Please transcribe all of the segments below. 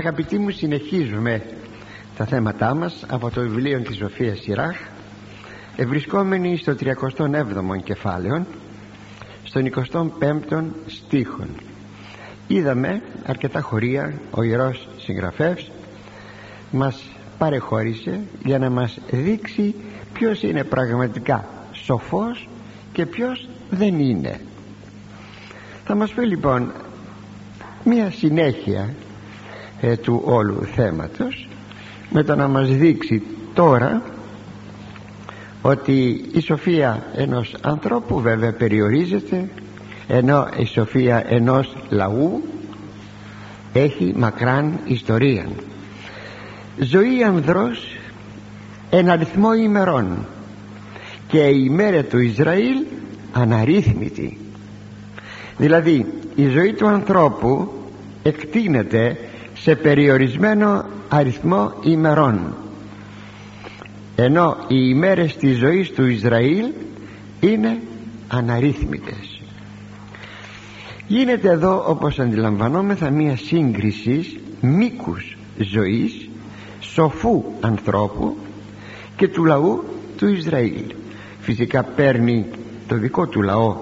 Αγαπητοί μου συνεχίζουμε τα θέματά μας από το βιβλίο της Σοφίας Σιράχ ευρισκόμενοι στο 37ο κεφάλαιο στον 25ο στίχον. Είδαμε αρκετά χωρία ο Ιερός Συγγραφεύς μας παρεχώρησε για να μας δείξει ποιος είναι πραγματικά σοφός και ποιος δεν είναι. Θα μας πει λοιπόν μία συνέχεια ε, του όλου θέματος με το να μας δείξει τώρα ότι η σοφία ενός ανθρώπου βέβαια περιορίζεται ενώ η σοφία ενός λαού έχει μακράν ιστορία ζωή ανδρός εν αριθμό ημερών και η ημέρα του Ισραήλ αναρρύθμιτη. Δηλαδή η ζωή του ανθρώπου εκτείνεται σε περιορισμένο αριθμό ημερών. Ενώ οι ημέρες της ζωής του Ισραήλ είναι αναρρύθμιτες. Γίνεται εδώ όπως αντιλαμβανόμεθα μία σύγκριση μήκους ζωής σοφού ανθρώπου και του λαού του Ισραήλ. Φυσικά παίρνει το δικό του λαό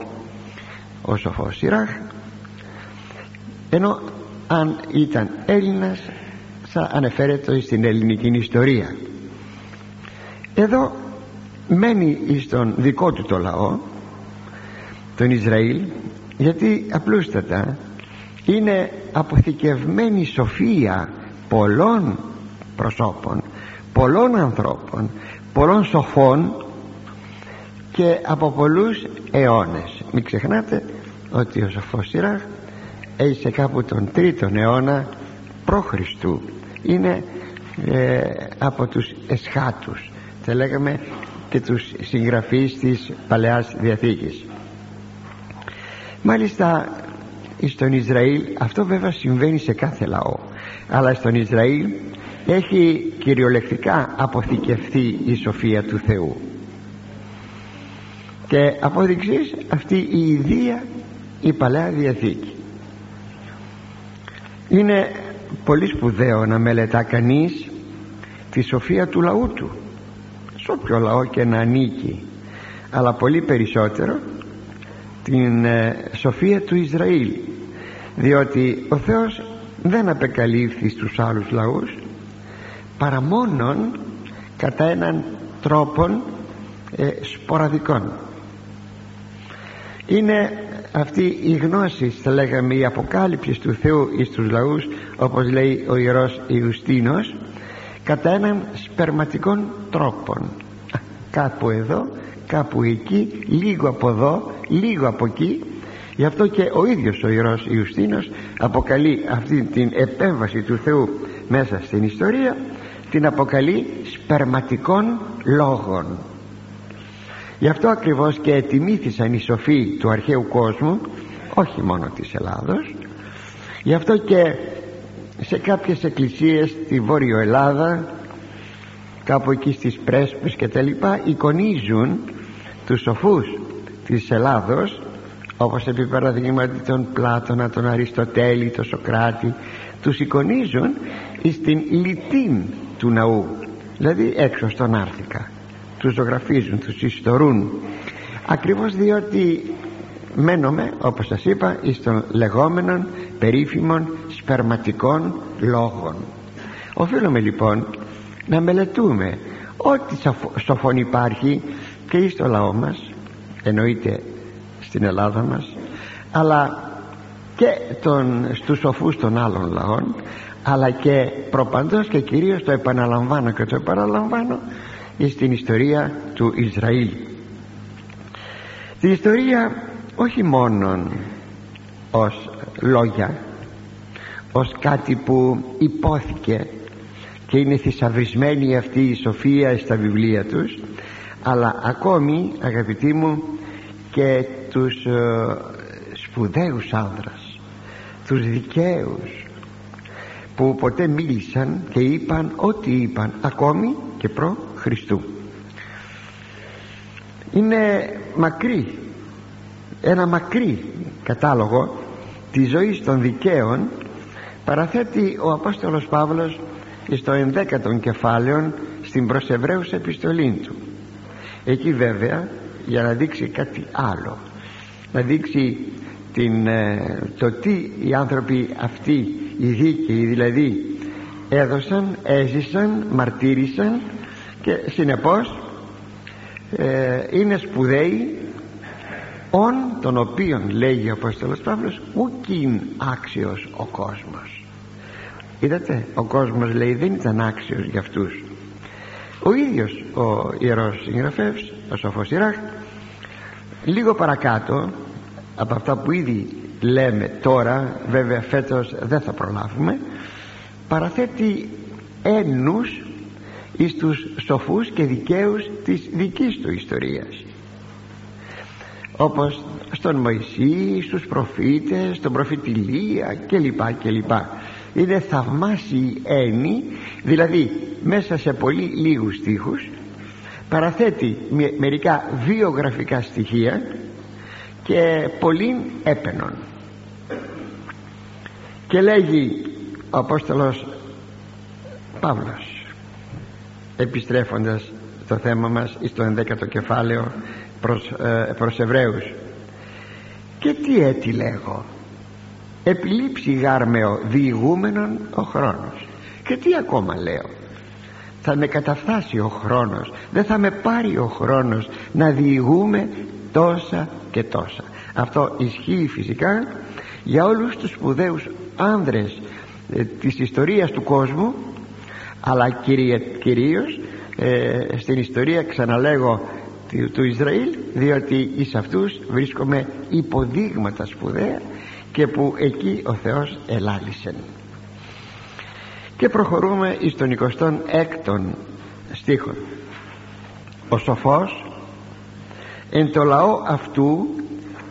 ο σοφός Σιράχ ενώ αν ήταν Έλληνας θα αναφέρεται στην ελληνική ιστορία. Εδώ μένει στον δικό του το λαό τον Ισραήλ γιατί απλούστατα είναι αποθηκευμένη σοφία πολλών προσώπων πολλών ανθρώπων πολλών σοφών και από πολλούς αιώνες. Μην ξεχνάτε ότι ο σοφός Σιράχ έζησε κάπου τον τρίτον αιώνα π.Χ. είναι ε, από τους εσχάτους. Θα λέγαμε και τους συγγραφείς της Παλαιάς Διαθήκης. Μάλιστα στον Ισραήλ αυτό βέβαια συμβαίνει σε κάθε λαό. Αλλά στον Ισραήλ έχει κυριολεκτικά αποθηκευθεί η σοφία του Θεού. Και απόδειξης αυτή η ιδία η Παλαιά Διαθήκη είναι πολύ σπουδαίο να μελετά κανείς τη σοφία του λαού του. Σε όποιο λαό και να ανήκει. Αλλά πολύ περισσότερο την ε, σοφία του Ισραήλ. Διότι ο Θεός δεν απεκαλύφθη στους άλλους λαούς παρά μόνον κατά έναν τρόπον ε, σποραδικών. Είναι αυτή η γνώση θα λέγαμε η αποκάλυψη του Θεού εις τους λαούς όπως λέει ο Ιερός Ιουστίνος κατά έναν σπερματικών τρόπον κάπου εδώ κάπου εκεί λίγο από εδώ λίγο από εκεί. Γι' αυτό και ο ίδιος ο Ιερός Ιουστίνος αποκαλεί αυτή την επέμβαση του Θεού μέσα στην ιστορία την αποκαλεί σπερματικών λόγων γι' αυτό ακριβώς και ετιμήθησαν οι σοφοί του αρχαίου κόσμου όχι μόνο της Ελλάδος γι' αυτό και σε κάποιες εκκλησίες στη Βόρειο Ελλάδα κάπου εκεί στις πρέσπες και τα λοιπά εικονίζουν τους σοφούς της Ελλάδος όπως επί παραδείγματι τον Πλάτωνα, τον Αριστοτέλη, τον Σοκράτη τους εικονίζουν στην λιτήν του ναού δηλαδή έξω στον Άρθικα τους ζωγραφίζουν, τους ιστορούν. Ακριβώς διότι μένουμε όπως σας είπα εις των λεγόμενων περίφημων σπερματικών λόγων. Οφείλουμε λοιπόν να μελετούμε ό,τι σοφόν υπάρχει και εις το λαό μας εννοείται στην Ελλάδα μας αλλά και τον, στους σοφούς των άλλων λαών αλλά και προπαντός και κυρίως το επαναλαμβάνω και το επαναλαμβάνω στην ιστορία του Ισραήλ. Την ιστορία όχι μόνον ως λόγια ως κάτι που υπόθηκε και είναι θησαυρισμένη αυτή η σοφία στα βιβλία τους αλλά ακόμη αγαπητοί μου και τους ε, σπουδαίους άνδρας τους δικαίους που ποτέ μίλησαν και είπαν ό,τι είπαν ακόμη και προ Χριστού. Είναι μακρύ ένα μακρύ κατάλογο της ζωής των δικαίων παραθέτει ο Απόστολος Παύλος στο ενδέκατον κεφάλαιο στην προς Εβραίους επιστολή του. Εκεί βέβαια για να δείξει κάτι άλλο να δείξει την, ε, το τι οι άνθρωποι αυτοί οι δίκαιοι δηλαδή έδωσαν, έζησαν, μαρτύρησαν και συνεπώς ε, είναι σπουδαίοι όν τον οποίον λέγει ο Απόστολος Παύλος ουκιν άξιος ο κόσμος είδατε ο κόσμος λέει δεν ήταν άξιος για αυτούς. Ο ίδιος ο Ιερός Συγγραφεύς ο Σοφός Ιράχ λίγο παρακάτω από αυτά που ήδη λέμε τώρα βέβαια φέτος δεν θα προλάβουμε παραθέτει ένους εις τους σοφούς και δικαίους της δικής του ιστορίας. Όπως στον Μωυσή, στους προφήτες, στον προφήτη Λία κλπ κλπ. Είναι θαυμάσιοι έννοι δηλαδή μέσα σε πολύ λίγους στίχους παραθέτει μερικά βιογραφικά στοιχεία και πολύ έπαινον. Και λέγει ο Απόστολος Παύλος επιστρέφοντας το θέμα μας στο 11ο κεφάλαιο προς, ε, προς Εβραίους. Και τι έτη λέγω επιλήψει γάρμεο διηγούμενον ο χρόνος. Και τι ακόμα λέω θα με καταφτάσει ο χρόνος δεν θα με πάρει ο χρόνος να διηγούμε τόσα και τόσα αυτό ισχύει φυσικά για όλους τους σπουδαίους άνδρες ε, της ιστορίας του κόσμου αλλά κυρία, κυρίως ε, στην ιστορία ξαναλέγω του, Ισραήλ διότι εις αυτούς βρίσκομαι υποδείγματα σπουδαία και που εκεί ο Θεός ελάλησε και προχωρούμε εις τον 26ο στίχο. Ο σοφός εν το λαό αυτού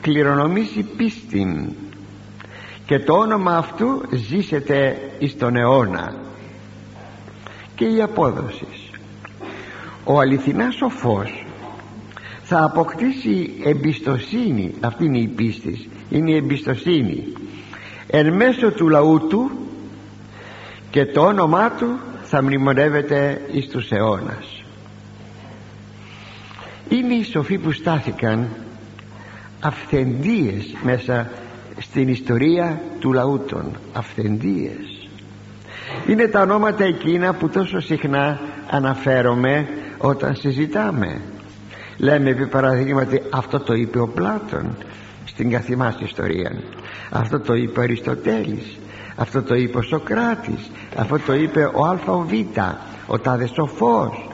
κληρονομήσει πίστην και το όνομα αυτού ζήσεται εις τον αιώνα και η απόδοση. Ο αληθινάς σοφός θα αποκτήσει εμπιστοσύνη. Αυτή είναι η πίστη είναι η εμπιστοσύνη. Εν μέσω του λαού του και το όνομά του θα μνημονεύεται εις τους αιώνας. Είναι οι σοφοί που στάθηκαν αυθεντίες μέσα στην ιστορία του λαού των. Αυθεντίες είναι τα ονόματα εκείνα που τόσο συχνά αναφέρομαι όταν συζητάμε. Λέμε επί παραδείγματι αυτό το είπε ο Πλάτων στην καθημάς ιστορία. Αυτό το είπε ο Αριστοτέλης. Αυτό το είπε ο Σοκράτης. Αυτό το είπε ο Α ο Β ο τάδες σοφός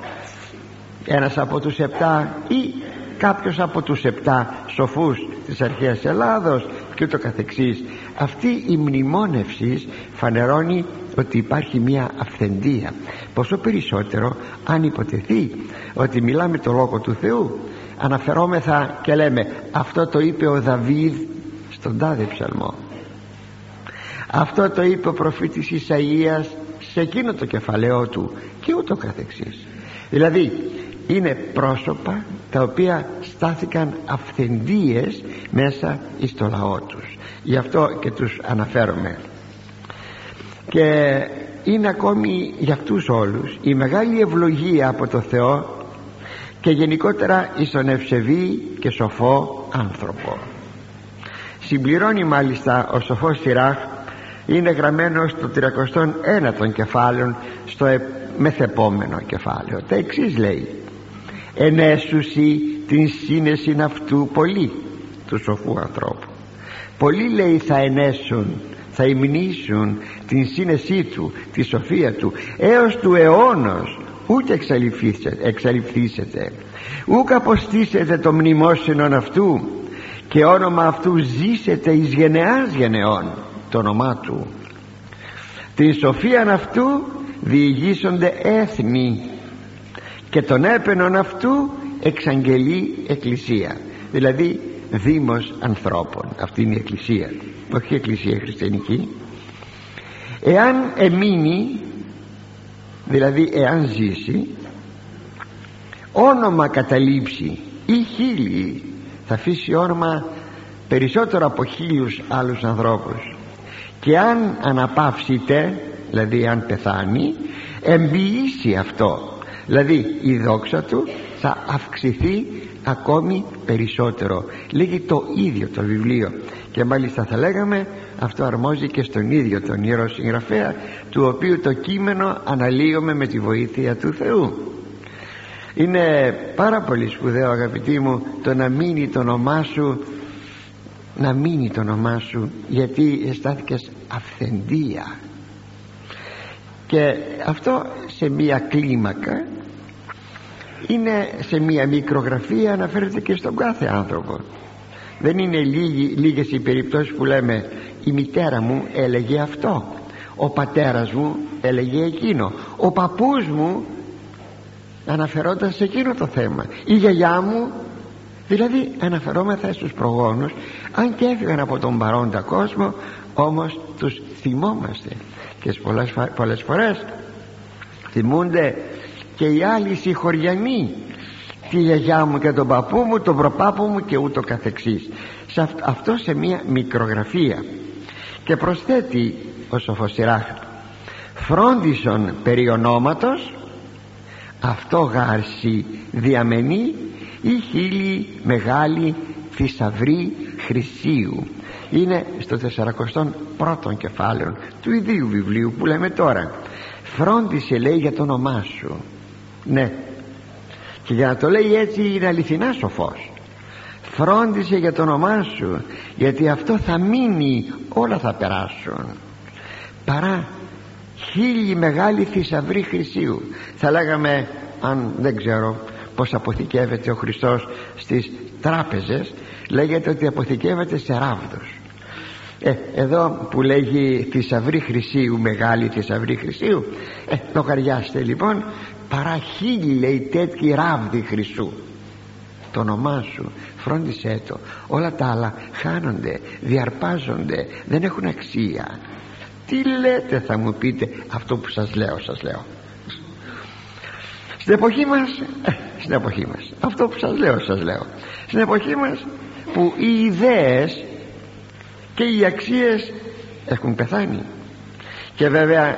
ένας από τους επτά ή κάποιος από τους επτά σοφούς της αρχαίας Ελλάδος και ούτω καθεξής αυτή η μνημόνευση φανερώνει ότι υπάρχει μια αυθεντία. Πόσο περισσότερο αν υποτεθεί ότι μιλάμε το Λόγο του Θεού αναφερόμεθα και λέμε αυτό το είπε ο Δαβίδ στον τάδε ψαλμό αυτό το είπε ο προφήτης Ισαΐας σε εκείνο το κεφαλαίο του και ούτω καθεξής. Δηλαδή είναι πρόσωπα τα οποία στάθηκαν αυθεντίες μέσα στο λαό τους. Γι' αυτό και τους αναφέρομαι. Και είναι ακόμη για αυτούς όλους η μεγάλη ευλογία από το Θεό και γενικότερα εις τον ευσεβή και σοφό άνθρωπο. Συμπληρώνει μάλιστα ο σοφός Σιράχ είναι γραμμένος στο 31ο κεφάλαιο στο μεθεπόμενο κεφάλαιο. Τα εξής λέει ενέσουσι την σύνεση αυτού πολύ του σοφού ανθρώπου. Πολλοί λέει θα ενέσουν θα υμνήσουν την σύνεσή του τη σοφία του έως του αιώνος ούτε εξαλειφθήσετε. Ούκ αποστήσετε το μνημόσυνον αυτού και όνομα αυτού ζήσετε εις γενεάς γενεών το όνομά του. Την σοφίαν αυτού διηγήσονται έθνη και τον έπαινον αυτού εξαγγελεί εκκλησία. Δηλαδή δήμος ανθρώπων. Αυτή είναι η εκκλησία. Όχι η εκκλησία χριστιανική. Εάν εμείνει δηλαδή εάν ζήσει όνομα καταλήψει ή χίλιοι θα αφήσει όνομα περισσότερο από χίλιους άλλους ανθρώπους. Και αν αναπαύσετε δηλαδή αν πεθάνει εμποιήσει αυτό δηλαδή η δόξα του θα αυξηθεί ακόμη περισσότερο. Λέγει το ίδιο το βιβλίο. Και μάλιστα θα λέγαμε αυτό αρμόζει και στον ίδιο τον Ιερό Συγγραφέα του οποίου το κείμενο αναλύουμε με τη βοήθεια του Θεού. Είναι πάρα πολύ σπουδαίο αγαπητοί μου το να μείνει το όνομά σου να μείνει το όνομά σου γιατί αισθάνθηκες αυθεντία και αυτό σε μία κλίμακα είναι σε μία μικρογραφία αναφέρεται και στον κάθε άνθρωπο. Δεν είναι λίγοι, λίγες οι περιπτώσεις που λέμε η μητέρα μου έλεγε αυτό ο πατέρας μου έλεγε εκείνο ο παππούς μου αναφερόταν σε εκείνο το θέμα. Η γιαγιά μου δηλαδή αναφερόμεθα στους προγόνους αν και έφυγαν από τον παρόντα κόσμο όμως τους θυμόμαστε και πολλές, πολλές φορές θυμούνται και οι άλλοι συγχωριανοί. Τη γιαγιά μου και τον παππού μου τον προπάπου μου και ούτω καθεξής. Σε αυτό σε μια μικρογραφία. Και προσθέτει ο Σοφοσυράχ φρόντισον περί ονόματος αυτό γάρση διαμενή ή χίλι μεγάλη θησαυρή χρυσίου είναι στο 41ο κεφάλαιο του ιδίου βιβλίου που λέμε τώρα. Φρόντισε λέει για το όνομά σου ναι. Και για να το λέει έτσι είναι αληθινά σοφός. Φρόντισε για το όνομά σου γιατί αυτό θα μείνει όλα θα περάσουν παρά χίλιοι μεγάλη θησαυρή χρυσίου. Θα λέγαμε αν δεν ξέρω πως αποθηκεύεται ο Χριστός στις τράπεζες λέγεται ότι αποθηκεύεται σε ράβδος ε, εδώ που λέγει θησαυρή χρυσίου μεγάλη θησαυρή χρυσίου ε, λογαριάστε λοιπόν παρά χίλιοι λέει τέτοιοι ράβδοι χρυσού το όνομά σου φρόντισέ το όλα τα άλλα χάνονται διαρπάζονται δεν έχουν αξία. Τι λέτε θα μου πείτε αυτό που σας λέω σας λέω. Στην εποχή μας ε, στην εποχή μας αυτό που σας λέω σας λέω. Στην εποχή μας που οι ιδέες και οι αξίες έχουν πεθάνει. Και βέβαια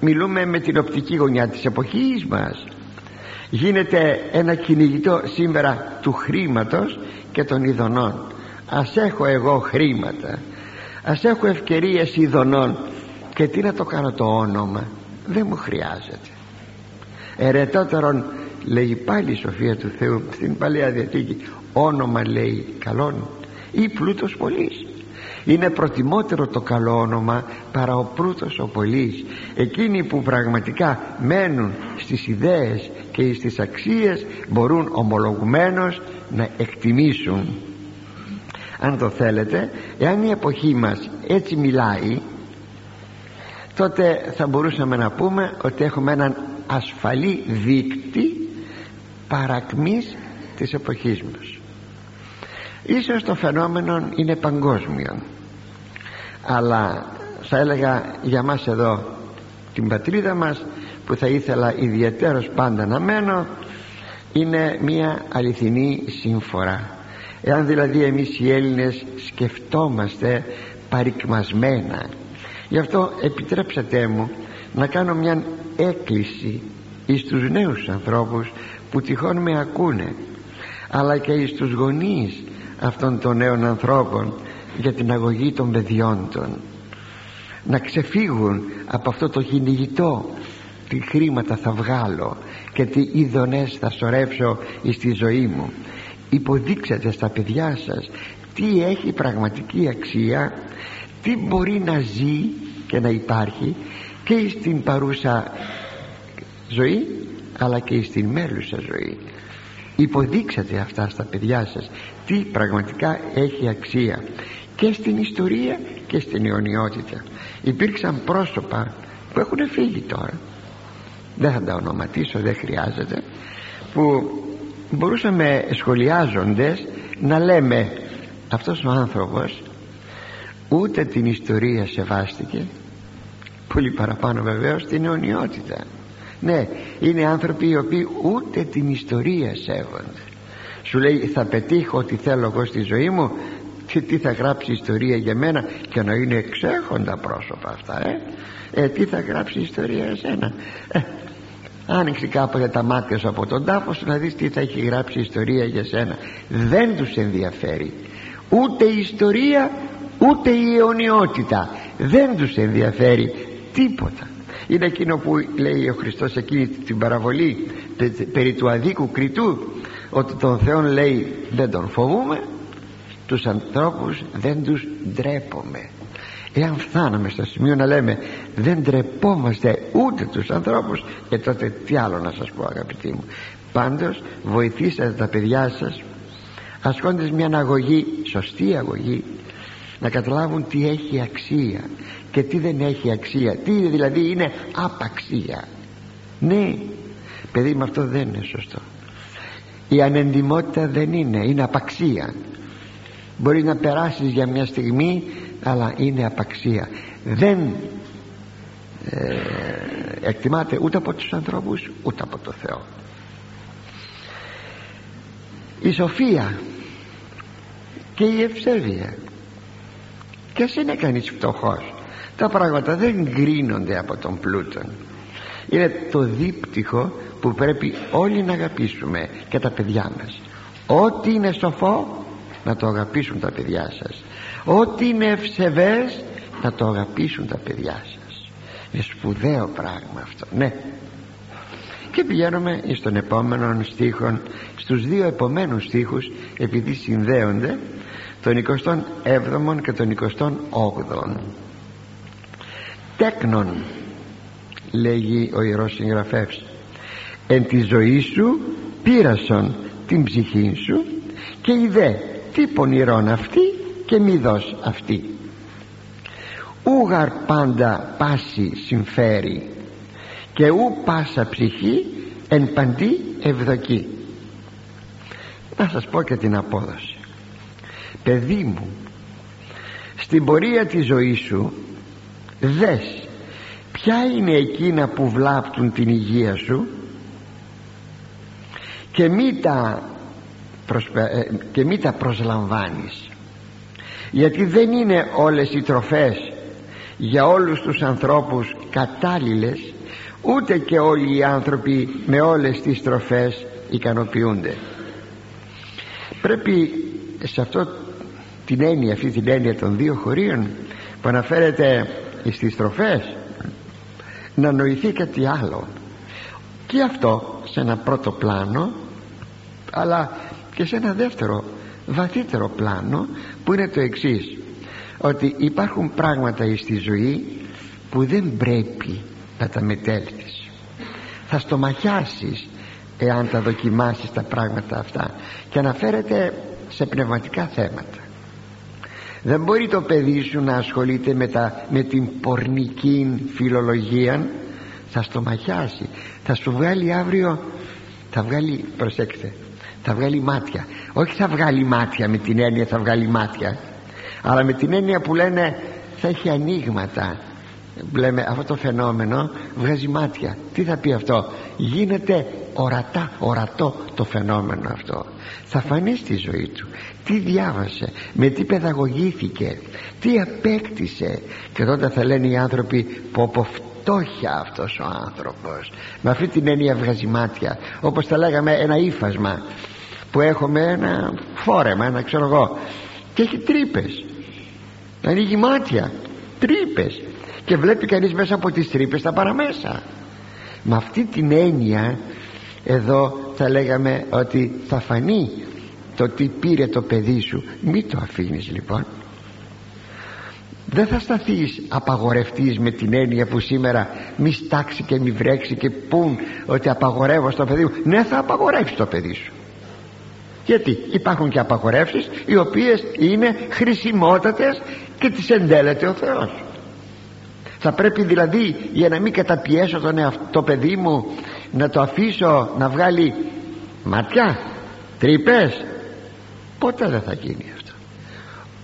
μιλούμε με την οπτική γωνιά της εποχής μας. Γίνεται ένα κυνηγητό σήμερα του χρήματος και των ειδονών. Ας έχω εγώ χρήματα. Ας έχω ευκαιρίες ειδονών. Και τι να το κάνω το όνομα. Δεν μου χρειάζεται. Ερετότερον λέει πάλι η σοφία του Θεού στην Παλαιά Διαθήκη όνομα λέει καλόν ή πλούτος πολύς είναι προτιμότερο το καλό όνομα παρά ο πλούτος ο πολύς. Εκείνοι που πραγματικά μένουν στις ιδέες και στις αξίες μπορούν ομολογουμένως να εκτιμήσουν. Αν το θέλετε εάν η εποχή μας έτσι μιλάει τότε θα μπορούσαμε να πούμε ότι έχουμε έναν ασφαλή δείκτη παρακμής της εποχής μας. Ίσως το φαινόμενο είναι παγκόσμιο αλλά θα έλεγα για μας εδώ την πατρίδα μας που θα ήθελα ιδιαίτερος πάντα να μένω είναι μια αληθινή σύμφορα. Εάν δηλαδή εμείς οι Έλληνες σκεφτόμαστε παρικμασμένα γι' αυτό επιτρέψατε μου να κάνω μια έκκληση εις τους νέους ανθρώπους που τυχόν με ακούνε αλλά και εις τους γονείς αυτών των νέων ανθρώπων για την αγωγή των παιδιών των. Να ξεφύγουν από αυτό το κυνηγητό τι χρήματα θα βγάλω και τι ειδονές θα σωρεύσω στη ζωή μου. Υποδείξατε στα παιδιά σας τι έχει πραγματική αξία τι μπορεί να ζει και να υπάρχει και στην παρούσα ζωή αλλά και στην μέλουσα ζωή. Υποδείξατε αυτά στα παιδιά σας τι πραγματικά έχει αξία και στην ιστορία και στην αιωνιότητα. Υπήρξαν πρόσωπα που έχουν φύγει τώρα. Δεν θα τα ονοματίσω δεν χρειάζεται. Που μπορούσαμε σχολιάζοντες να λέμε αυτός ο άνθρωπος ούτε την ιστορία σεβάστηκε πολύ παραπάνω βεβαίως την αιωνιότητα ναι είναι άνθρωποι οι οποίοι ούτε την ιστορία σέβονται. Σου λέει θα πετύχω ό,τι θέλω εγώ στη ζωή μου τι, τι θα γράψει ιστορία για μένα και να είναι εξέχοντα πρόσωπα αυτά ε, ε τι θα γράψει ιστορία για σένα. Ε, άνοιξε κάποτε τα μάτια σου από τον τάφο σου να δεις τι θα έχει γράψει ιστορία για σένα. Δεν τους ενδιαφέρει ούτε η ιστορία ούτε η αιωνιότητα. Δεν τους ενδιαφέρει τίποτα. Είναι εκείνο που λέει ο Χριστός εκείνη την παραβολή περί του αδίκου κριτού ότι τον Θεό λέει δεν τον φοβούμε τους ανθρώπους δεν τους ντρέπομαι. Εάν φτάναμε στο σημείο να λέμε δεν ντρεπόμαστε ούτε τους ανθρώπους και τότε τι άλλο να σας πω αγαπητοί μου. Πάντως βοηθήσατε τα παιδιά σας ασκώντας μια αγωγή σωστή αγωγή να καταλάβουν τι έχει αξία και τι δεν έχει αξία. Τι δηλαδή είναι απαξία. Ναι παιδί με αυτό δεν είναι σωστό. Η ανεντιμότητα δεν είναι είναι απαξία μπορεί να περάσεις για μια στιγμή αλλά είναι απαξία. Δεν ε, εκτιμάται ούτε από τους ανθρώπους ούτε από το Θεό. Η σοφία και η ευσέβεια. Και ας είναι κανείς φτωχός. Τα πράγματα δεν γκρίνονται από τον πλούτον. Είναι το δίπτυχο που πρέπει όλοι να αγαπήσουμε και τα παιδιά μας. Ό,τι είναι σοφό να το αγαπήσουν τα παιδιά σας. Ό,τι είναι ευσεβές να το αγαπήσουν τα παιδιά σας. Είναι σπουδαίο πράγμα αυτό. Ναι. Και πηγαίνουμε στον επόμενο στίχο στους δύο επομένους στίχους επειδή συνδέονται τον 27ο και τον 28ο τέκνον λέγει ο Ιερός Συγγραφεύς εν τη ζωή σου πήρασον την ψυχή σου και ιδέ τι πονηρών αυτή και μη δώσ αυτή. Ούγαρ πάντα πάση συμφέρει και ου πάσα ψυχή εν παντή ευδοκή να σας πω και την απόδοση. Παιδί μου στην πορεία της ζωής σου δες ποια είναι εκείνα που βλάπτουν την υγεία σου και μη τα, ε, και μη τα προσλαμβάνεις. Γιατί δεν είναι όλες οι τροφές για όλους τους ανθρώπους κατάλληλες ούτε και όλοι οι άνθρωποι με όλες τις τροφές ικανοποιούνται. Πρέπει σε αυτό την έννοια αυτή την έννοια των δύο χωρίων που αναφέρεται στις τροφές να νοηθεί κάτι άλλο. Και αυτό σε ένα πρώτο πλάνο αλλά και σε ένα δεύτερο βαθύτερο πλάνο που είναι το εξής ότι υπάρχουν πράγματα στη ζωή που δεν πρέπει να τα μετέλθεις. Θα στομαχιάσεις εάν τα δοκιμάσεις τα πράγματα αυτά. Και αναφέρεται σε πνευματικά θέματα. Δεν μπορεί το παιδί σου να ασχολείται με, τα, με την πορνική φιλολογία. Θα στομαχιάσει. Θα σου βγάλει αύριο θα βγάλει προσέξτε θα βγάλει μάτια. Όχι θα βγάλει μάτια με την έννοια θα βγάλει μάτια αλλά με την έννοια που λένε θα έχει ανοίγματα. Λέμε αυτό το φαινόμενο βγάζει μάτια. Τι θα πει αυτό; Γίνεται ορατά ορατό το φαινόμενο αυτό. Θα φανεί στη ζωή του. Τι διάβασε με τι παιδαγωγήθηκε τι απέκτησε. Και τότε θα λένε οι άνθρωποι που από φτώχεια αυτός ο άνθρωπος με αυτή την έννοια βγάζει μάτια. Όπως τα λέγαμε ένα ύφασμα που έχουμε ένα φόρεμα ένα ξέρω εγώ και έχει τρύπες. Ανοίγει μάτια τρύπες. Και βλέπει κανείς μέσα από τις τρύπες τα παραμέσα. Με αυτή την έννοια εδώ θα λέγαμε ότι θα φανεί το τι πήρε το παιδί σου. Μη το αφήνεις λοιπόν. Δεν θα σταθείς απαγορευτής με την έννοια που σήμερα μη στάξει και μη βρέξει και πούν ότι απαγορεύω στο παιδί μου. Ναι θα απαγορεύσει το παιδί σου γιατί υπάρχουν και απαγορεύσεις οι οποίες είναι χρησιμότατες και τις εντέλεται ο Θεός. Θα πρέπει δηλαδή για να μην καταπιέσω τον το παιδί μου να το αφήσω να βγάλει ματιά τρύπες ποτέ δεν θα γίνει αυτό.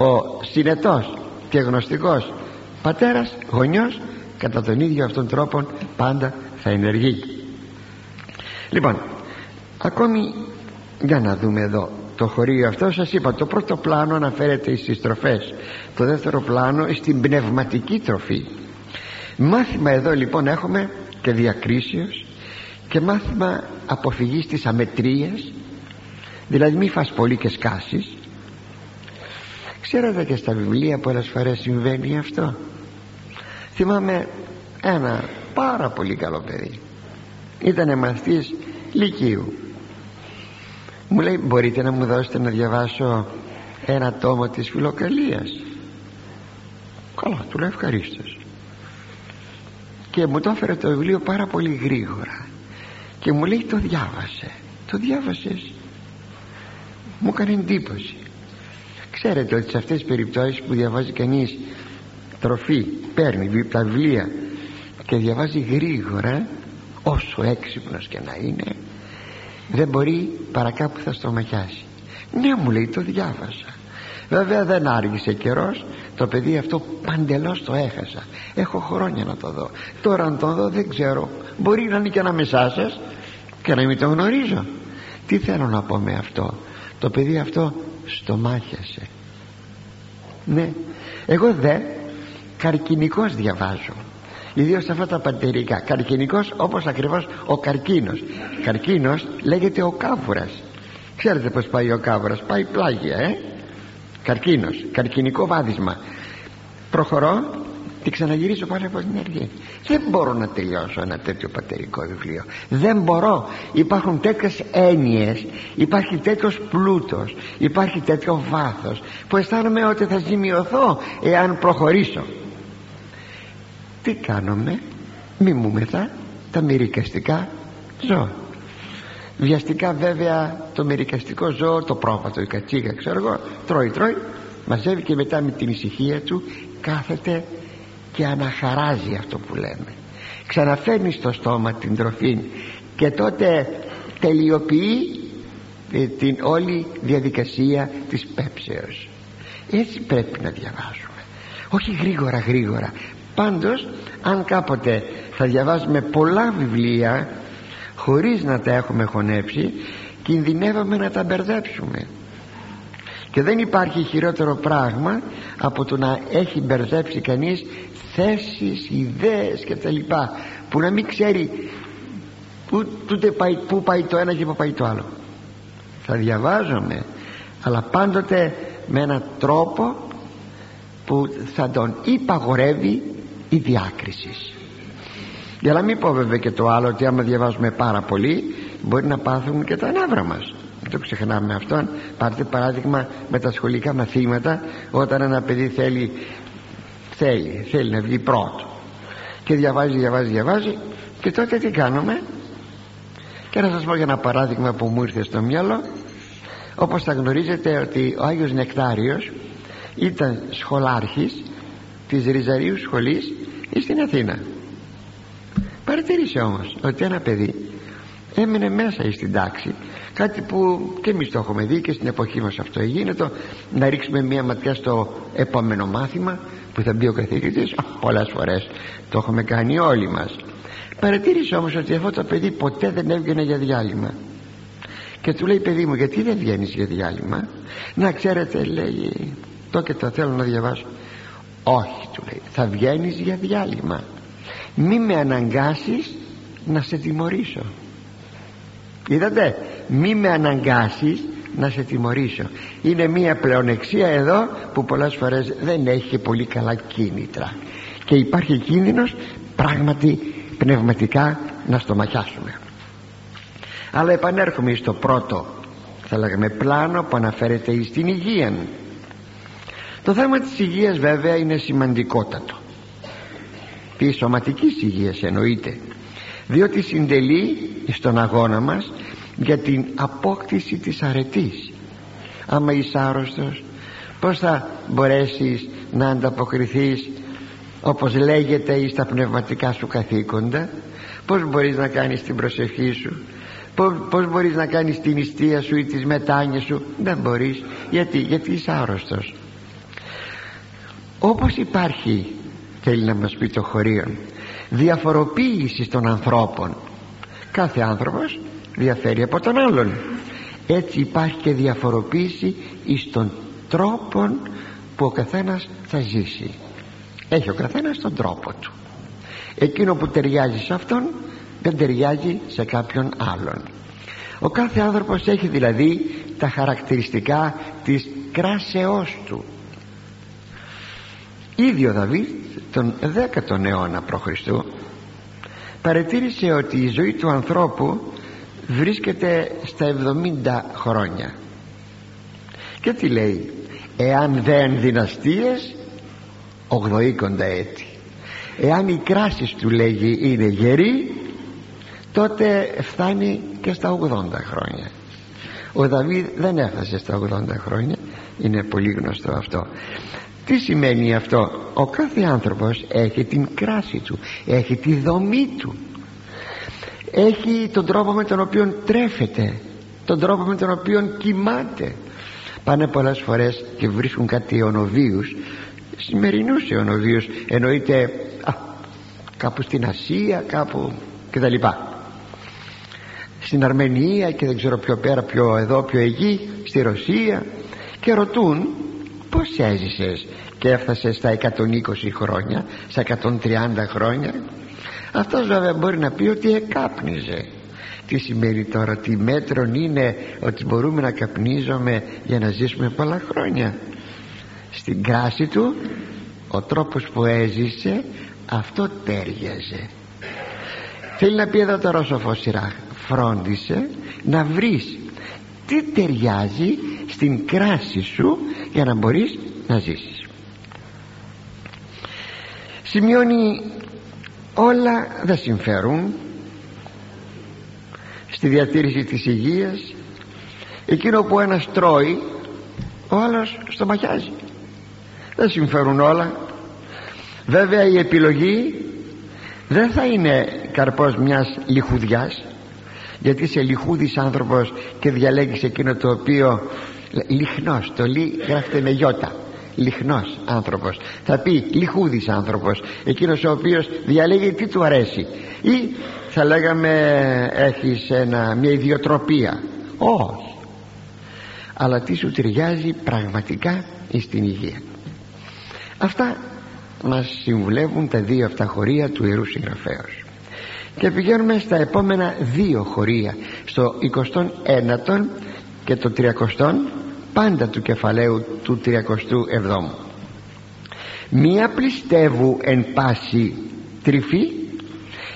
Ο συνετός και γνωστικός πατέρας γονιός κατά τον ίδιο αυτόν τρόπο πάντα θα ενεργεί. Λοιπόν ακόμη για να δούμε εδώ. Το χωρίο αυτό σας είπα το πρώτο πλάνο αναφέρεται στις τροφές. Το δεύτερο πλάνο στην πνευματική τροφή. Μάθημα εδώ λοιπόν έχουμε και διακρίσεως και μάθημα αποφυγής της αμετρίας. Δηλαδή μη φας πολύ και σκάσεις. Ξέρετε και στα βιβλία πολλές φορές συμβαίνει αυτό. Θυμάμαι ένα πάρα πολύ καλό παιδί. Ήταν μαθητής Λυκείου μου λέει μπορείτε να μου δώσετε να διαβάσω ένα τόμο της φιλοκαλίας καλά του λέω ευχαρίστως και μου το έφερε το βιβλίο πάρα πολύ γρήγορα. Και μου λέει το διάβασε το διάβασες μου έκανε εντύπωση. Ξέρετε ότι σε αυτές τις περιπτώσεις που διαβάζει κανείς τροφή παίρνει τα βιβλία και διαβάζει γρήγορα όσο έξυπνος και να είναι δεν μπορεί παρακάπου θα στομαχιάσει. Ναι μου λέει το διάβασα. Βέβαια δεν άργησε καιρός. Το παιδί αυτό παντελώς το έχασα. Έχω χρόνια να το δω. Τώρα αν το δω δεν ξέρω. Μπορεί να είναι και ανάμεσά σας και να μην το γνωρίζω. Τι θέλω να πω με αυτό; Το παιδί αυτό στομάχιασε. Ναι. Εγώ δε καρκινικός διαβάζω ιδίως αυτά τα πατερικά καρκινικός όπως ακριβώς ο καρκίνος. Καρκίνος λέγεται ο κάβουρας. Ξέρετε πως πάει ο κάβουρας. Πάει πλάγια ε. Καρκίνος. Καρκινικό βάδισμα. Προχωρώ και ξαναγυρίζω πάλι από την αρχή. Δεν μπορώ να τελειώσω ένα τέτοιο πατερικό βιβλίο. Δεν μπορώ. Υπάρχουν τέτοιες έννοιες. Υπάρχει τέτοιος πλούτος. Υπάρχει τέτοιο βάθος που αισθάνομαι ότι θα ζημιωθώ εάν προχωρήσω τι κάνουμε μιμούμεθα τα μυρικαστικά ζώα. Βιαστικά βέβαια το μερικαστικό ζώο το πρόβατο η κατσίκα ξέρω εγώ τρώει τρώει μαζεύει και μετά με την ησυχία του κάθεται και αναχαράζει αυτό που λέμε. Ξαναφέρνει στο στόμα την τροφή και τότε τελειοποιεί ε, την όλη διαδικασία της πέψεως. Έτσι πρέπει να διαβάζουμε όχι γρήγορα γρήγορα πάντως αν κάποτε θα διαβάζουμε πολλά βιβλία χωρίς να τα έχουμε χωνέψει κινδυνεύαμε να τα μπερδέψουμε. Και δεν υπάρχει χειρότερο πράγμα από το να έχει μπερδέψει κανείς θέσεις, ιδέες και τα λοιπά που να μην ξέρει που, πάει, που πάει το ένα και που πάει το άλλο. Θα διαβάζουμε αλλά πάντοτε με έναν τρόπο που θα τον υπαγορεύει η διάκρισης. Για να μην πω βέβαια και το άλλο ότι άμα διαβάζουμε πάρα πολύ μπορεί να πάθουν και τα νεύρα μας. Δεν το ξεχνάμε αυτόν. Πάρτε παράδειγμα με τα σχολικά μαθήματα όταν ένα παιδί θέλει θέλει, θέλει να βγει πρώτο. Και διαβάζει, διαβάζει, διαβάζει και τότε τι κάνουμε; Και να σας πω για ένα παράδειγμα που μου ήρθε στο μυαλό. Όπως θα γνωρίζετε ότι ο Άγιος Νεκτάριος ήταν σχολάρχης της Ριζαρίου σχολής στην Αθήνα. Παρατηρήσε όμως ότι ένα παιδί έμεινε μέσα στην τάξη κάτι που και εμείς το έχουμε δει και στην εποχή μας αυτό γίνεται να ρίξουμε μια ματιά στο επόμενο μάθημα που θα μπει ο καθηγητής. Πολλές φορές το έχουμε κάνει όλοι μας. Παρατήρησε όμως ότι αυτό το παιδί ποτέ δεν έβγαινε για διάλειμμα. Και του λέει παιδί μου γιατί δεν βγαίνεις για διάλειμμα; Να ξέρετε λέει το και το θέλω να διαβάσω όχι του λέει θα βγαίνεις για διάλειμμα. Μη με αναγκάσεις να σε τιμωρήσω. Είδατε μη με αναγκάσεις να σε τιμωρήσω. Είναι μια πλεονεξία εδώ που πολλές φορές δεν έχει πολύ καλά κίνητρα. Και υπάρχει κίνδυνος πράγματι πνευματικά να στομαχιάσουμε. Αλλά επανέρχομαι στο πρώτο θα λέγαμε πλάνο που αναφέρεται στην υγεία το θέμα της υγείας βέβαια είναι σημαντικότατο. Της σωματικής υγείας εννοείται διότι συντελεί στον αγώνα μας για την απόκτηση της αρετής. Άμα είσαι άρρωστος πως θα μπορέσεις να ανταποκριθείς όπως λέγεται εις τα πνευματικά σου καθήκοντα; Πως μπορείς να κάνεις την προσευχή σου; Πως, πως μπορείς να κάνεις την νηστεία σου ή τις μετάνοιες σου; Δεν μπορείς. Γιατί, γιατί είσαι άρρωστος όπως υπάρχει θέλει να μας πει το χωρίο διαφοροποίηση των ανθρώπων. Κάθε άνθρωπος διαφέρει από τον άλλον. Έτσι υπάρχει και διαφοροποίηση εις των τρόπων που ο καθένας θα ζήσει. Έχει ο καθένας τον τρόπο του. Εκείνο που ταιριάζει σε αυτόν δεν ταιριάζει σε κάποιον άλλον. Ο κάθε άνθρωπος έχει δηλαδή τα χαρακτηριστικά της κράσεώς του ήδη ο Δαβίδ τον 10ο αιώνα π.Χ. παρατήρησε ότι η ζωή του ανθρώπου βρίσκεται στα 70 χρόνια. Και τι λέει εάν δεν δυναστείες 80 έτη. Εάν η κράση του λέγει είναι γερή τότε φτάνει και στα 80 χρόνια. Ο Δαβίδ δεν έφτασε στα 80 χρόνια είναι πολύ γνωστό αυτό τι σημαίνει αυτό; Ο κάθε άνθρωπος έχει την κράση του έχει τη δομή του. Έχει τον τρόπο με τον οποίο τρέφεται τον τρόπο με τον οποίο κοιμάται. Πάνε πολλές φορές και βρίσκουν κάτι αιωνοβίους σημερινούς αιωνοβίους εννοείται α, κάπου στην Ασία κάπου και τα λοιπά στην Αρμενία και δεν ξέρω πιο πέρα πιο εδώ πιο εκεί στη Ρωσία. Και ρωτούν πως έζησες και έφτασες στα 120 χρόνια στα 130 χρόνια; Αυτός βέβαια μπορεί να πει ότι εκάπνιζε. Τι σημαίνει τώρα τι μέτρον είναι ότι μπορούμε να καπνίζουμε για να ζήσουμε πολλά χρόνια; Στην κράση του ο τρόπος που έζησε αυτό τέριαζε. Θέλει να πει εδώ τώρα ο Σιράχ φρόντισε να βρεις τι ταιριάζει στην κράση σου για να μπορείς να ζήσεις. Σημειώνει όλα δεν συμφέρουν στη διατήρηση της υγείας. Εκείνο που ένας τρώει ο άλλος στομαχιάζει. Δεν συμφέρουν όλα. Βέβαια η επιλογή δεν θα είναι καρπός μιας λιχουδιάς γιατί είσαι λιχούδης άνθρωπος και διαλέγεις εκείνο το οποίο λιχνός το λι γράφεται με γιώτα. Λιχνός άνθρωπος. Θα πει λιχούδης άνθρωπος εκείνος ο οποίος διαλέγει τι του αρέσει. Ή θα λέγαμε έχεις ένα, μια ιδιοτροπία. Όχι. Αλλά τι σου ταιριάζει πραγματικά στην υγεία. Αυτά μας συμβουλεύουν τα δύο αυτά χωρία του Ιερού Συγγραφέως. Και πηγαίνουμε στα επόμενα δύο χωρία στο 29ο και το 30ο πάντα του κεφαλαίου του 37ου μία πληστεύου εν πάση τρυφή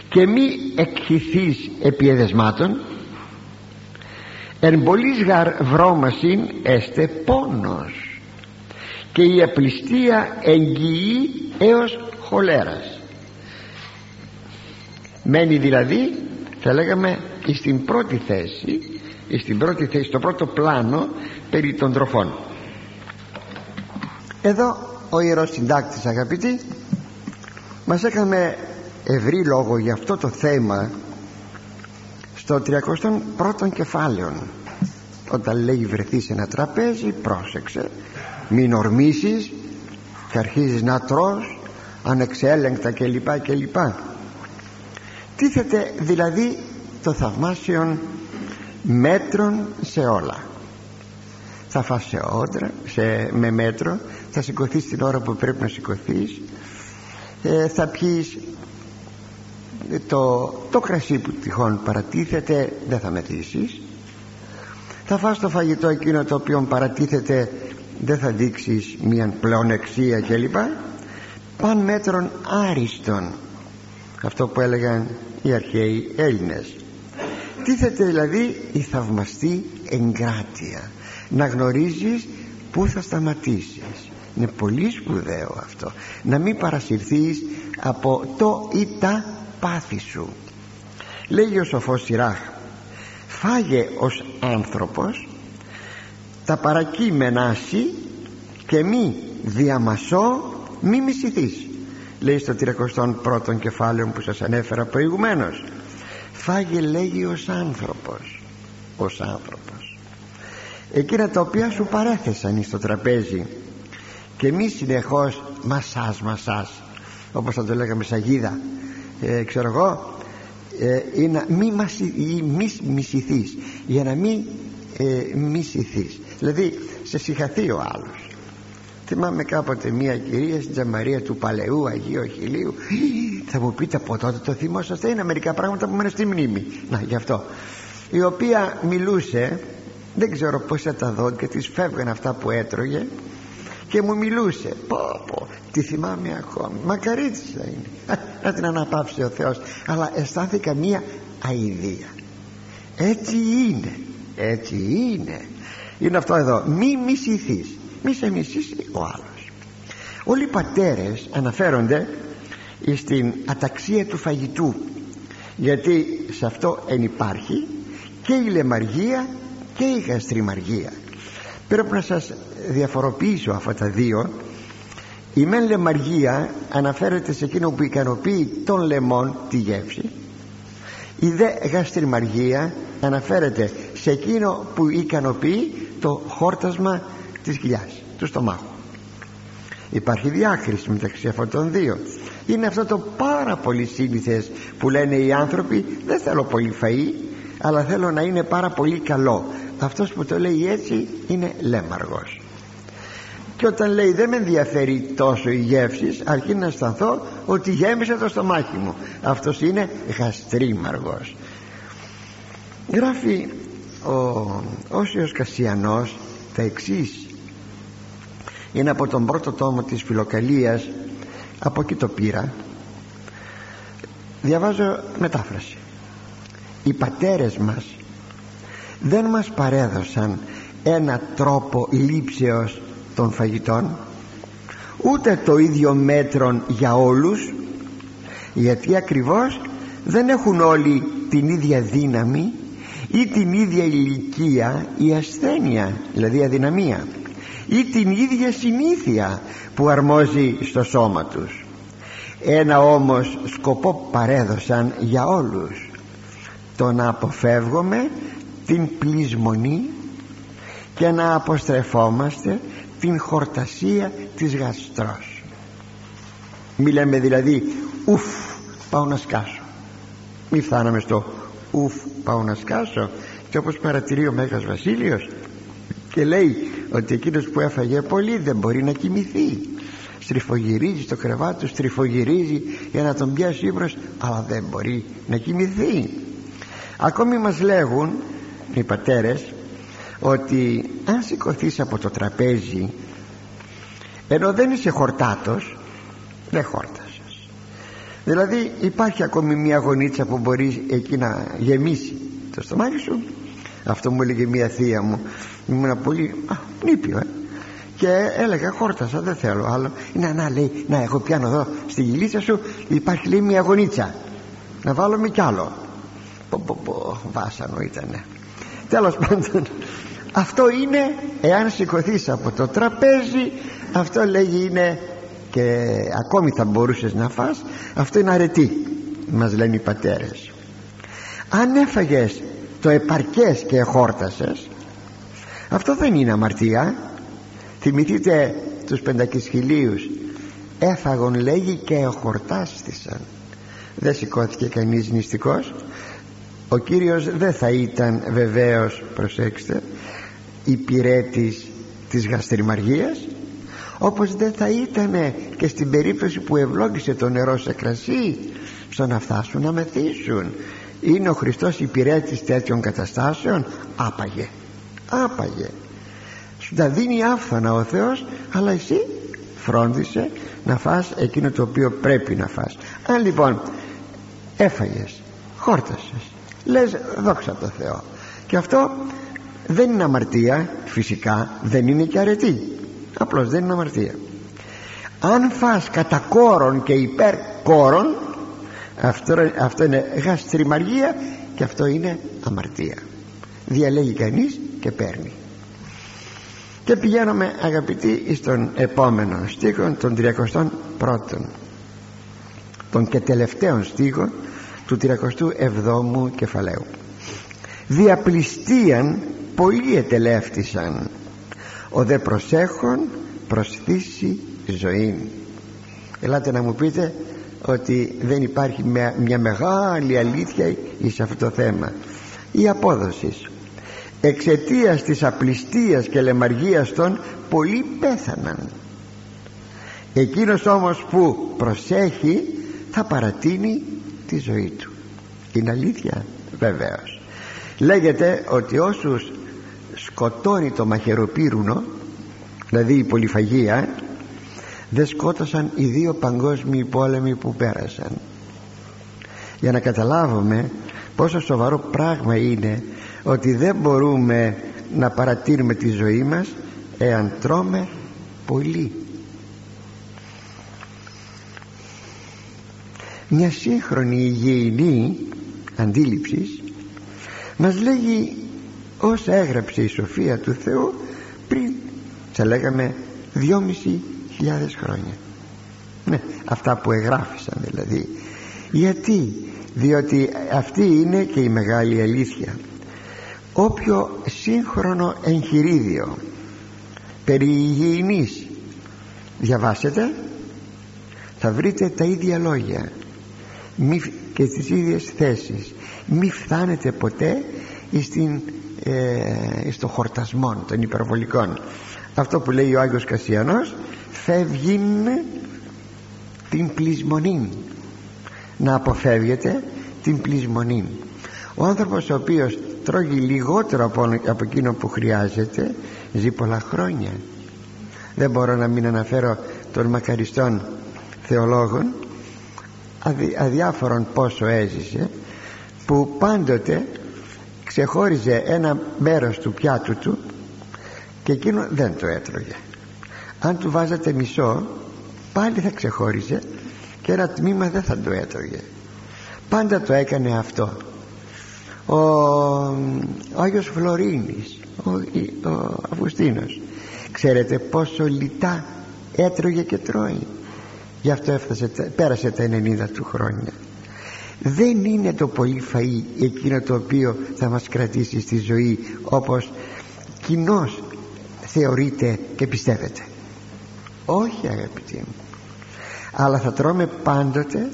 και μη εκχυθείς επί εδεσμάτων εν πολλής γαρ βρώμασιν έστε πόνος και η απληστία εγγυεί έως χολέρας. Μένει δηλαδή θα λέγαμε στην πρώτη θέση στην πρώτη θέση, στο πρώτο πλάνο περί των τροφών. Εδώ ο Ιερός Συντάκτης αγαπητοί μας έκαμε ευρύ λόγο για αυτό το θέμα στο 31ο κεφάλαιο όταν λέει βρεθείς σε ένα τραπέζι πρόσεξε μην ορμήσεις και αρχίζεις να τρως ανεξέλεγκτα κλπ κλπ. Τίθεται δηλαδή το θαυμάσιον μέτρων σε όλα. Θα φας σε όντρα σε, με μέτρο θα σηκωθείς την ώρα που πρέπει να σηκωθείς. ε, θα πιείς το, το κρασί που τυχόν παρατίθεται δεν θα μετρήσεις. Θα φας το φαγητό εκείνο το οποίο παρατίθεται δεν θα δείξεις μια πλεονεξία κλπ. Παν μέτρων άριστον. Αυτό που έλεγαν οι αρχαίοι Έλληνες τίθεται δηλαδή η θαυμαστή εγκράτεια. Να γνωρίζεις πού θα σταματήσεις. Είναι πολύ σπουδαίο αυτό. Να μην παρασυρθείς από το ή τα πάθη σου. Λέγει ο σοφός Σιράχ φάγε ως άνθρωπος τα παρακείμενά σου και μη διαμασώ μη μισηθείς λέει στο 31ο κεφάλαιο που σας ανέφερα προηγουμένως φάγε λέγει ως άνθρωπος. Ως άνθρωπος. Εκείνα τα οποία σου παρέθεσαν στο τραπέζι. Και μη συνεχώς μασάς μασάς όπως θα το λέγαμε σαγίδα ε, ξέρω εγώ ε, ή να μη, μασι, μης μισηθείς. Για να μην ε, μισηθείς. Δηλαδή σε συγχαθεί ο άλλος θυμάμαι κάποτε μια κυρία στην Τζαμαρία του Παλαιού Αγίου Αχιλίου θα μου πείτε από τότε το θυμόσαστε είναι μερικά πράγματα που μένουν στη μνήμη. Να γι' αυτό. Η οποία μιλούσε δεν ξέρω πως τα δόντια της φεύγαν αυτά που έτρωγε και μου μιλούσε. Πω πω τη θυμάμαι ακόμη. Μακαρίτσα είναι. Να την αναπαύσει ο Θεός. Αλλά αισθάνθηκα μία αηδία. Έτσι είναι. Έτσι είναι. Είναι αυτό εδώ. Μη μισηθείς μη σε μισήσει ο άλλος. Όλοι οι πατέρες αναφέρονται στην αταξία του φαγητού γιατί σε αυτό εν υπάρχει και η λεμαργία και η γαστριμαργία. Πρέπει να σας διαφοροποιήσω αυτά τα δύο. Η μεν λεμαργία αναφέρεται σε εκείνο που ικανοποιεί τον λεμόν τη γεύση. Η δε γαστριμαργία αναφέρεται σε εκείνο που ικανοποιεί το χόρτασμα της κοιλιάς του στομάχου. Υπάρχει διάκριση μεταξύ αυτών των δύο. Είναι αυτό το πάρα πολύ σύνηθες που λένε οι άνθρωποι δεν θέλω πολύ φαΐ αλλά θέλω να είναι πάρα πολύ καλό αυτός που το λέει έτσι είναι λέμαργος. Και όταν λέει δεν με ενδιαφέρει τόσο η γεύση αρκεί να αισθανθώ ότι γέμισε το στομάχι μου. Αυτός είναι γαστρίμαργος. Γράφει ο Όσιος Κασιανός τα εξής είναι από τον πρώτο τόμο της φιλοκαλίας. Από εκεί το πήρα. Διαβάζω μετάφραση. Οι πατέρες μας δεν μας παρέδωσαν ένα τρόπο λήψεως των φαγητών ούτε το ίδιο μέτρον για όλους γιατί ακριβώς δεν έχουν όλοι την ίδια δύναμη ή την ίδια ηλικία ή ασθένεια δηλαδή αδυναμία ή την ίδια συνήθεια που αρμόζει στο σώμα τους. Ένα όμως σκοπό παρέδωσαν για όλους. Το να αποφεύγουμε την πλεισμονή και να αποστρεφόμαστε την χορτασία της γαστρός. Μιλάμε δηλαδή ουφ πάω να σκάσω μη φτάναμε στο ουφ πάω να σκάσω και όπως παρατηρεί ο Μέγας Βασίλειος και λέει ότι εκείνος που έφαγε πολύ δεν μπορεί να κοιμηθεί. Στριφογυρίζει στο κρεβάτι του στριφογυρίζει για να τον πιάσει ύπνος αλλά δεν μπορεί να κοιμηθεί. Ακόμη μας λέγουν οι πατέρες ότι αν σηκωθείς από το τραπέζι ενώ δεν είσαι χορτάτος δεν χόρτασες. Δηλαδή υπάρχει ακόμη μια γονίτσα που μπορεί εκεί να γεμίσει το στομάχι σου. Αυτό μου έλεγε μια θεία μου ήμουν πολύ α, νήπιο ε. και έλεγα χόρτασα δεν θέλω άλλο. Να, να λέει να εγώ πιάνω εδώ στη γυλίτσα σου υπάρχει λέει μια γονίτσα. Να βάλουμε κι άλλο. Πω πω πω βάσανο ήτανε. Τέλος πάντων αυτό είναι εάν σηκωθείς από το τραπέζι αυτό λέγει είναι και ακόμη θα μπορούσες να φας αυτό είναι αρετή μας λένε οι πατέρες. Αν έφαγες το επαρκές και εχόρτασες αυτό δεν είναι αμαρτία. Θυμηθείτε τους πεντακισχυλίους. Έφαγον λέγει και εχορτάστησαν δεν σηκώθηκε κανείς νηστικός. Ο Κύριος δεν θα ήταν βεβαίως προσέξτε υπηρέτης της γαστριμαργίας όπως δεν θα ήταν και στην περίπτωση που ευλόγησε το νερό σε κρασί στο να φτάσουν να μεθύσουν. Είναι ο Χριστός υπηρέτης τέτοιων καταστάσεων. Άπαγε άπαγε. Σου τα δίνει άφθονα ο Θεός αλλά εσύ φρόντισε να φας εκείνο το οποίο πρέπει να φας. Αν λοιπόν έφαγες χόρτασες λες δόξα τω Θεώ. Και αυτό δεν είναι αμαρτία φυσικά δεν είναι και αρετή. Απλώς δεν είναι αμαρτία. Αν φας κατά κόρον και υπέρ κόρον αυτό, αυτό είναι γαστριμαργία και αυτό είναι αμαρτία διαλέγει κανείς και παίρνει. Και πηγαίνουμε αγαπητοί στον επόμενο στίχο των 31ου τον και τελευταίων στίχων του 37ου κεφαλαίου. Διαπληστίαν πολλοί ετελεύτησαν ο δε προσέχων προσθήσει ζωή ελάτε να μου πείτε ότι δεν υπάρχει μια, μεγάλη αλήθεια σε αυτό το θέμα. Η απόδοση εξαιτίας της απληστίας και λεμαργίας των πολλοί πέθαναν. Εκείνος όμως που προσέχει θα παρατείνει τη ζωή του. Είναι αλήθεια βεβαίως. Λέγεται ότι όσους σκοτώνει το μαχαιροπύρουνο δηλαδή η πολυφαγία δεν σκότωσαν οι δύο παγκόσμιοι πόλεμοι που πέρασαν. Για να καταλάβουμε πόσο σοβαρό πράγμα είναι ότι δεν μπορούμε να παρατήρουμε τη ζωή μας εάν τρώμε πολύ. Μια σύγχρονη υγιεινή αντίληψης μας λέγει όσα έγραψε η Σοφία του Θεού πριν θα λέγαμε δυόμιση χιλιάδες χρόνια. Ναι, αυτά που εγγράφησαν δηλαδή. Γιατί; Διότι αυτή είναι και η μεγάλη αλήθεια όποιο σύγχρονο εγχειρίδιο περί υγιεινής διαβάσετε θα βρείτε τα ίδια λόγια. Μη, και τις ίδιες θέσεις. Μη φτάνετε ποτέ στην, ε, στο χορτασμό των υπερβολικών. Αυτό που λέει ο Άγιος Κασιανός φεύγει την πλεισμονή να αποφεύγετε την πλεισμονή ο άνθρωπος ο οποίος τρώγει λιγότερο από, από εκείνο που χρειάζεται ζει πολλά χρόνια. Δεν μπορώ να μην αναφέρω των μακαριστών θεολόγων αδι, αδιάφορον πόσο έζησε που πάντοτε ξεχώριζε ένα μέρος του πιάτου του και εκείνο δεν το έτρωγε. Αν του βάζατε μισό πάλι θα ξεχώριζε και ένα τμήμα δεν θα το έτρωγε. Πάντα το έκανε αυτό ο, ο Άγιος Φλωρίνης ο, ο Αυγουστίνος ξέρετε πόσο λιτά έτρωγε και τρώει. Γι' αυτό έφτασε, πέρασε τα 90 του χρόνια. Δεν είναι το πολύ φαΐ εκείνο το οποίο θα μας κρατήσει στη ζωή όπως κοινώς θεωρείτε και πιστεύετε. Όχι αγαπητοί μου. Αλλά θα τρώμε πάντοτε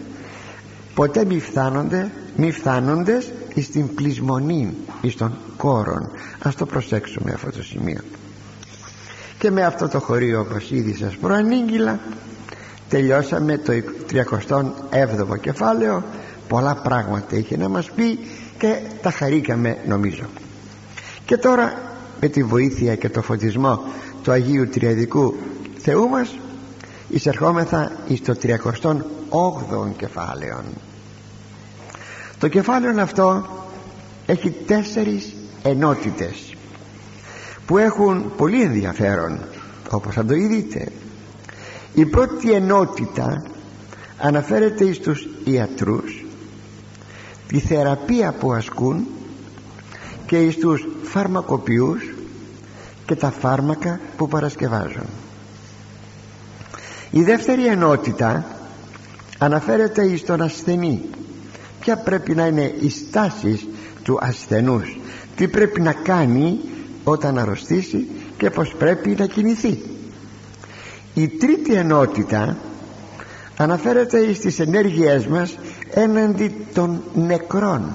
ποτέ μη φτάνονται μη φτάνοντες στην πλεισμονή εις των κόρων ας το προσέξουμε αυτό το σημείο. Και με αυτό το χωρίο όπως ήδη σας προανήγγυλα τελειώσαμε το 37ο κεφάλαιο. Πολλά πράγματα είχε να μας πει και τα χαρήκαμε νομίζω. Και τώρα με τη βοήθεια και το φωτισμό του Αγίου Τριαδικού Θεού μας εισερχόμεθα εις το 38ο κεφάλαιο το κεφάλαιο αυτό. Έχει τέσσερις ενότητες που έχουν πολύ ενδιαφέρον όπως θα το ειδείτε η πρώτη ενότητα αναφέρεται στους ιατρούς τη θεραπεία που ασκούν και στους φαρμακοποιούς και τα φάρμακα που παρασκευάζουν. Η δεύτερη ενότητα αναφέρεται στον ασθενή ποια πρέπει να είναι η στάση του ασθενούς. Τι πρέπει να κάνει όταν αρρωστήσει και πως πρέπει να κινηθεί. Η τρίτη ενότητα αναφέρεται στις ενέργειές μας έναντι των νεκρών.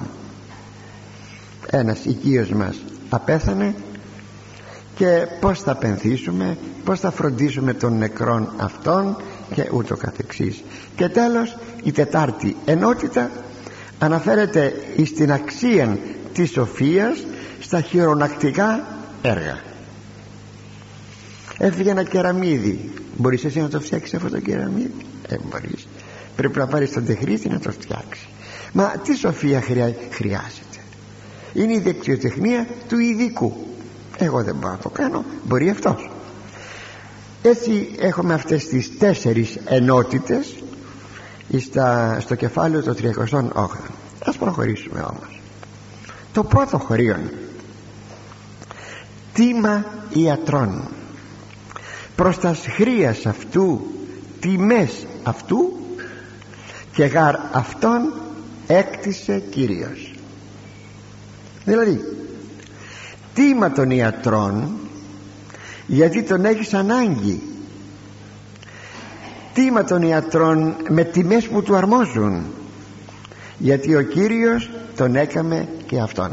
Ένας οικείος μας απέθανε και πως θα πενθήσουμε πως θα φροντίσουμε των νεκρών αυτών και ούτω καθεξής. Και τέλος η τετάρτη ενότητα αναφέρεται στην αξία της σοφίας στα χειρονακτικά έργα. Έφυγε ένα κεραμίδι. Μπορείς εσύ να το φτιάξεις αυτό το κεραμίδι; Δεν μπορείς. Πρέπει να πάρεις τον τεχνίτη να το φτιάξει. Μα τι σοφία χρειάζεται; Είναι η δεξιοτεχνία του ειδικού. Εγώ δεν μπορώ να το κάνω. Μπορεί αυτός. Έτσι έχουμε αυτές τις τέσσερις ενότητες στα, στο κεφάλαιο το 38 ας προχωρήσουμε όμως. Το πρώτο χωρίον. Τίμα ιατρών. Προς τας σχρίας αυτού τιμές αυτού και γάρ αυτόν έκτισε Κύριος. Δηλαδή τίμα των ιατρών γιατί τον έχεις ανάγκη τίμα των ιατρών με τιμές που του αρμόζουν. Γιατί ο Κύριος τον έκαμε και αυτόν.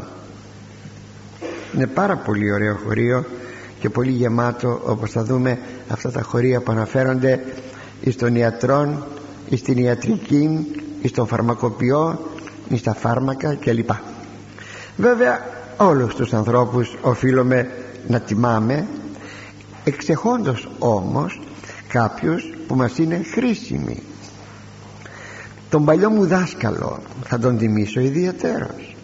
Είναι πάρα πολύ ωραίο χωρίο και πολύ γεμάτο όπως θα δούμε αυτά τα χωρία που αναφέρονται εις των ιατρών εις την ιατρική εις τον φαρμακοποιό εις τα φάρμακα κλπ. Βέβαια όλους τους ανθρώπους οφείλουμε να τιμάμε. Εξεχόντως όμως κάποιους που μας είναι χρήσιμοι. Τον παλιό μου δάσκαλο θα τον τιμήσω ιδιαίτερος.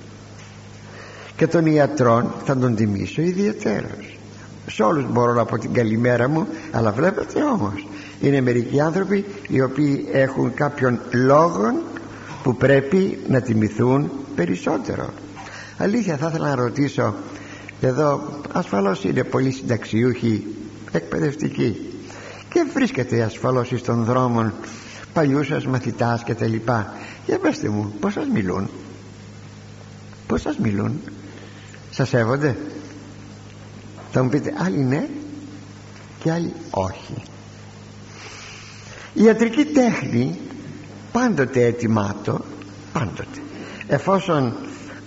Και τον ιατρών θα τον τιμήσω ιδιαίτερος. Σε όλους μπορώ να πω την καλημέρα μου αλλά βλέπετε όμως είναι μερικοί άνθρωποι οι οποίοι έχουν κάποιον λόγο που πρέπει να τιμηθούν περισσότερο. Αλήθεια θα ήθελα να ρωτήσω εδώ ασφαλώς είναι πολύ συνταξιούχοι εκπαιδευτικοί και βρίσκεται ασφαλώς στον δρόμο παλιούς σας μαθητάς και τα λοιπά. Για πέστε μου πως σας μιλούν; Πως σας μιλούν; Σας σέβονται; Θα μου πείτε άλλοι ναι και άλλοι όχι. Η ιατρική τέχνη πάντοτε ετοιμάτω πάντοτε εφόσον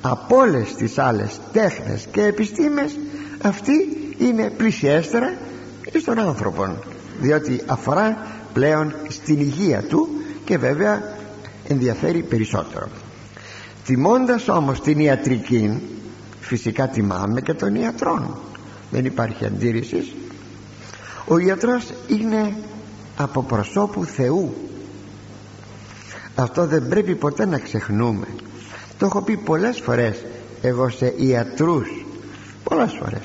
από όλες τις άλλες τέχνες και επιστήμες αυτή είναι πλησιέστερα στον άνθρωπο διότι αφορά πλέον στην υγεία του και βέβαια ενδιαφέρει περισσότερο. Τιμώντας όμως την ιατρική φυσικά τιμάμε και τον ιατρών δεν υπάρχει αντίρρηση. Ο ιατρός είναι από προσώπου Θεού. Αυτό δεν πρέπει ποτέ να ξεχνούμε. Το έχω πει πολλές φορές εγώ σε ιατρούς. Πολλές φορές.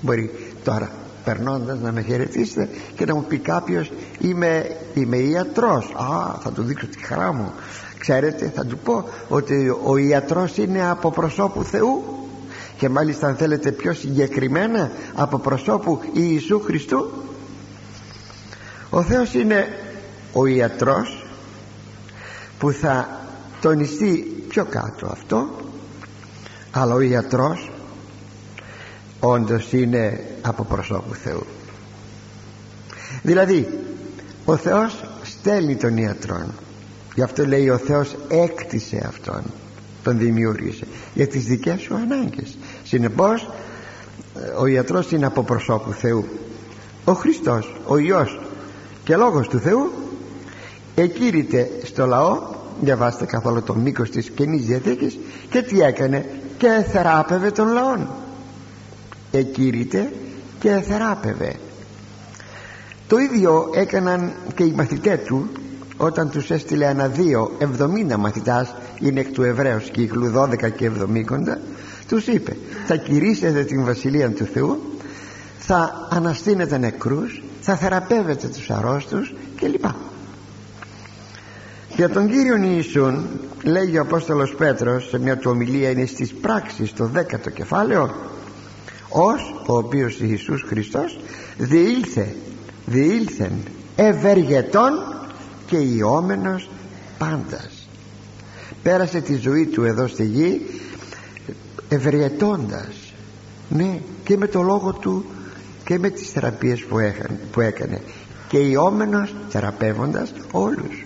Μπορεί τώρα περνώντας να με χαιρετήσετε και να μου πει κάποιος είμαι, είμαι ιατρός α θα του δείξω τη χαρά μου ξέρετε θα του πω ότι ο ιατρός είναι από προσώπου Θεού και μάλιστα αν θέλετε πιο συγκεκριμένα από προσώπου Ιησού Χριστού ο Θεός είναι ο ιατρός που θα τονιστεί πιο κάτω αυτό αλλά ο ιατρός όντως είναι από προσώπου Θεού. Δηλαδή ο Θεός στέλνει τον ιατρόν. Γι' αυτό λέει ο Θεός έκτισε αυτόν τον δημιούργησε για τις δικές σου ανάγκες. Συνεπώς ο ιατρός είναι από προσώπου Θεού. Ο Χριστός, ο Υιός και Λόγος του Θεού εκήρυτε στο λαό. Διαβάστε καθόλου το μήκος της Καινής Διαθήκης. Και τι έκανε; Και θεράπευε τον λαόν εκήρυτε και θεράπευε. Το ίδιο έκαναν και οι μαθητές του όταν τους έστειλε ένα δύο εβδομήντα μαθητάς είναι εκ του Εβραίους κύκλου 12 και 70 τους είπε θα κηρύσετε την Βασιλεία του Θεού θα αναστήνετε νεκρούς θα θεραπεύετε τους αρρώστους κλπ. Για τον Κύριον Ιησούν λέγει ο Απόστολος Πέτρος σε μια του ομιλία είναι στις πράξεις το δέκατο κεφάλαιο ως ο οποίος Ιησούς Χριστός διήλθε διήλθεν ευεργετών και ιόμενος πάντας. Πέρασε τη ζωή του εδώ στη γη ευεργετώντας ναι και με το λόγο του και με τις θεραπείες που, που έκανε. Και ιόμενος θεραπεύοντας όλους.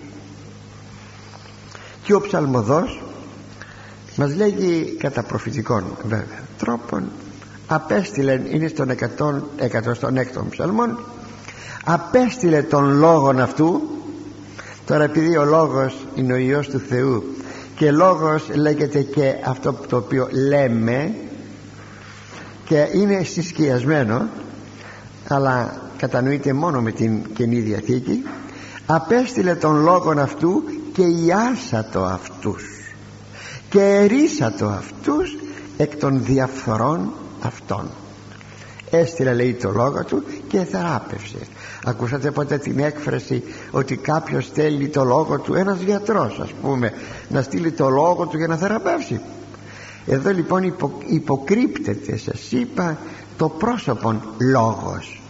Και ο ψαλμοδός μας λέγει κατά προφητικών βέβαια τρόπον απέστειλε είναι στον 106ο ψαλμόν. Απέστειλε τον λόγον αυτού. Τώρα επειδή ο λόγος είναι ο Υιός του Θεού και λόγος λέγεται και αυτό το οποίο λέμε και είναι συσκιασμένο αλλά κατανοείται μόνο με την Καινή Διαθήκη απέστειλε τον λόγον αυτού και ιάσατο αυτούς και ερίσατο αυτούς εκ των διαφθορών αυτών έστειλε λέει το λόγο του και θεράπευσε ακούσατε ποτέ την έκφραση ότι κάποιος στέλνει το λόγο του ένας γιατρός ας πούμε να στείλει το λόγο του για να θεραπεύσει. Εδώ λοιπόν υπο, υποκρύπτεται σας είπα το πρόσωπον λόγος.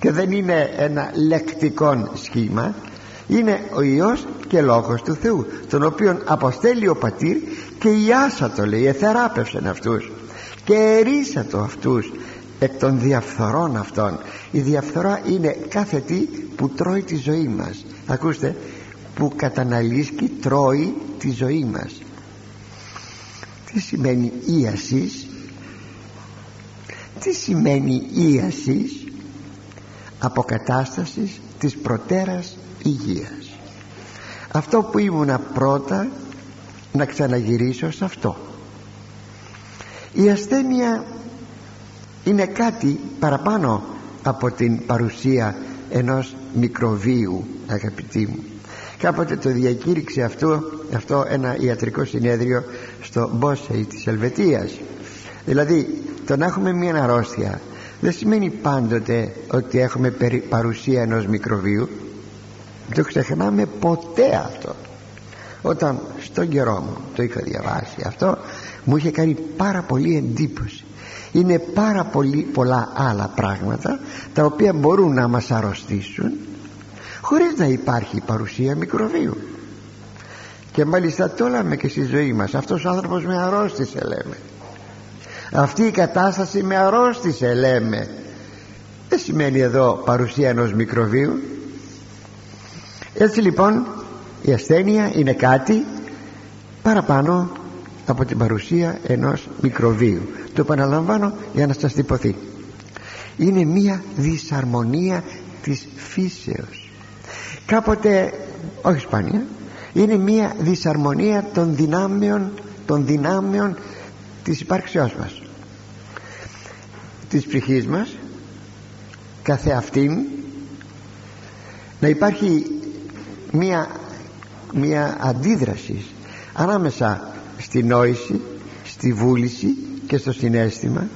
Και δεν είναι ένα λεκτικό σχήμα είναι ο Υιός και Λόγος του Θεού τον οποίον αποστέλει ο Πατήρ και ιάσατο λέει εθεράπευσεν αυτούς και ερίσατο αυτούς εκ των διαφθορών αυτών. Η διαφθορά είναι κάθε τι που τρώει τη ζωή μας. Ακούστε που καταναλύσκει τρώει τη ζωή μας. Τι σημαίνει ίασης; Τι σημαίνει ίασης; Αποκατάστασης της προτέρας υγείας. Αυτό που ήμουνα πρώτα να ξαναγυρίσω σε αυτό η ασθένεια είναι κάτι παραπάνω από την παρουσία ενός μικροβίου αγαπητοί μου. Κάποτε το διακήρυξε αυτό, αυτό ένα ιατρικό συνέδριο στο Μπόσεϊ της Ελβετίας. Δηλαδή το να έχουμε μια αρρώστια δεν σημαίνει πάντοτε ότι έχουμε παρουσία ενός μικροβίου. Δεν το ξεχνάμε ποτέ αυτό. Όταν στον καιρό μου το είχα διαβάσει αυτό μου είχε κάνει πάρα πολύ εντύπωση. Είναι πάρα πολύ πολλά άλλα πράγματα τα οποία μπορούν να μας αρρωστήσουν χωρίς να υπάρχει παρουσία μικροβίου. Και μάλιστα το λέμε και στη ζωή μας. Αυτός ο άνθρωπος με αρρώστησε λέμε. Αυτή η κατάσταση με αρρώστησε λέμε. Δεν σημαίνει εδώ παρουσία ενός μικροβίου. Έτσι λοιπόν η ασθένεια είναι κάτι παραπάνω από την παρουσία ενός μικροβίου. Το επαναλαμβάνω για να σας τυπωθεί. Είναι μία δυσαρμονία της φύσεως. Κάποτε όχι σπάνια είναι μία δυσαρμονία των δυνάμεων των δυνάμεων της υπάρξεώς μας. Της ψυχής μας καθεαυτήν να υπάρχει μία, μία αντίδραση ανάμεσα στη νόηση στη βούληση και στο συνέστημα.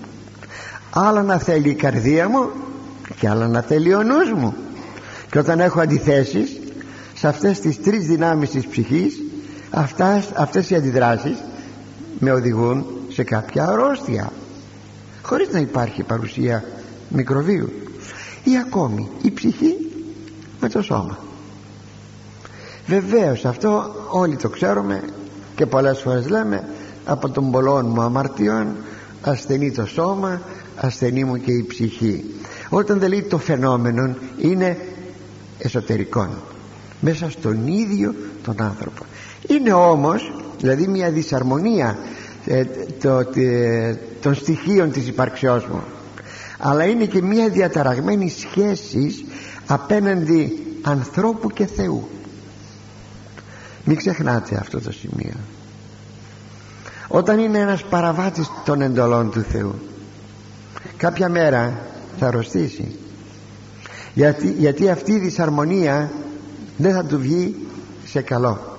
Άλλα να θέλει η καρδία μου και άλλα να θέλει ο νους μου. Και όταν έχω αντιθέσεις σε αυτές τις τρεις δυνάμεις της ψυχής αυτές, αυτές οι αντιδράσεις με οδηγούν σε κάποια αρρώστια. Χωρίς να υπάρχει παρουσία μικροβίου. Ή ακόμη η ψυχή με το σώμα. Βεβαίως αυτό όλοι το ξέρουμε και πολλές φορές λέμε από τον πολλών μου αμαρτιών ασθενεί το σώμα ασθενεί μου και η ψυχή όταν δεν λέει το φαινόμενο είναι εσωτερικό μέσα στον ίδιο τον άνθρωπο. Είναι όμως δηλαδή μια δυσαρμονία ε, το, των στοιχείων της υπαρξιός μου. Αλλά είναι και μια διαταραγμένη σχέση απέναντι ανθρώπου και Θεού μην ξεχνάτε αυτό το σημείο. Όταν είναι ένας παραβάτης των εντολών του Θεού κάποια μέρα θα αρρωστήσει. Γιατί, γιατί αυτή η δυσαρμονία δεν θα του βγει σε καλό.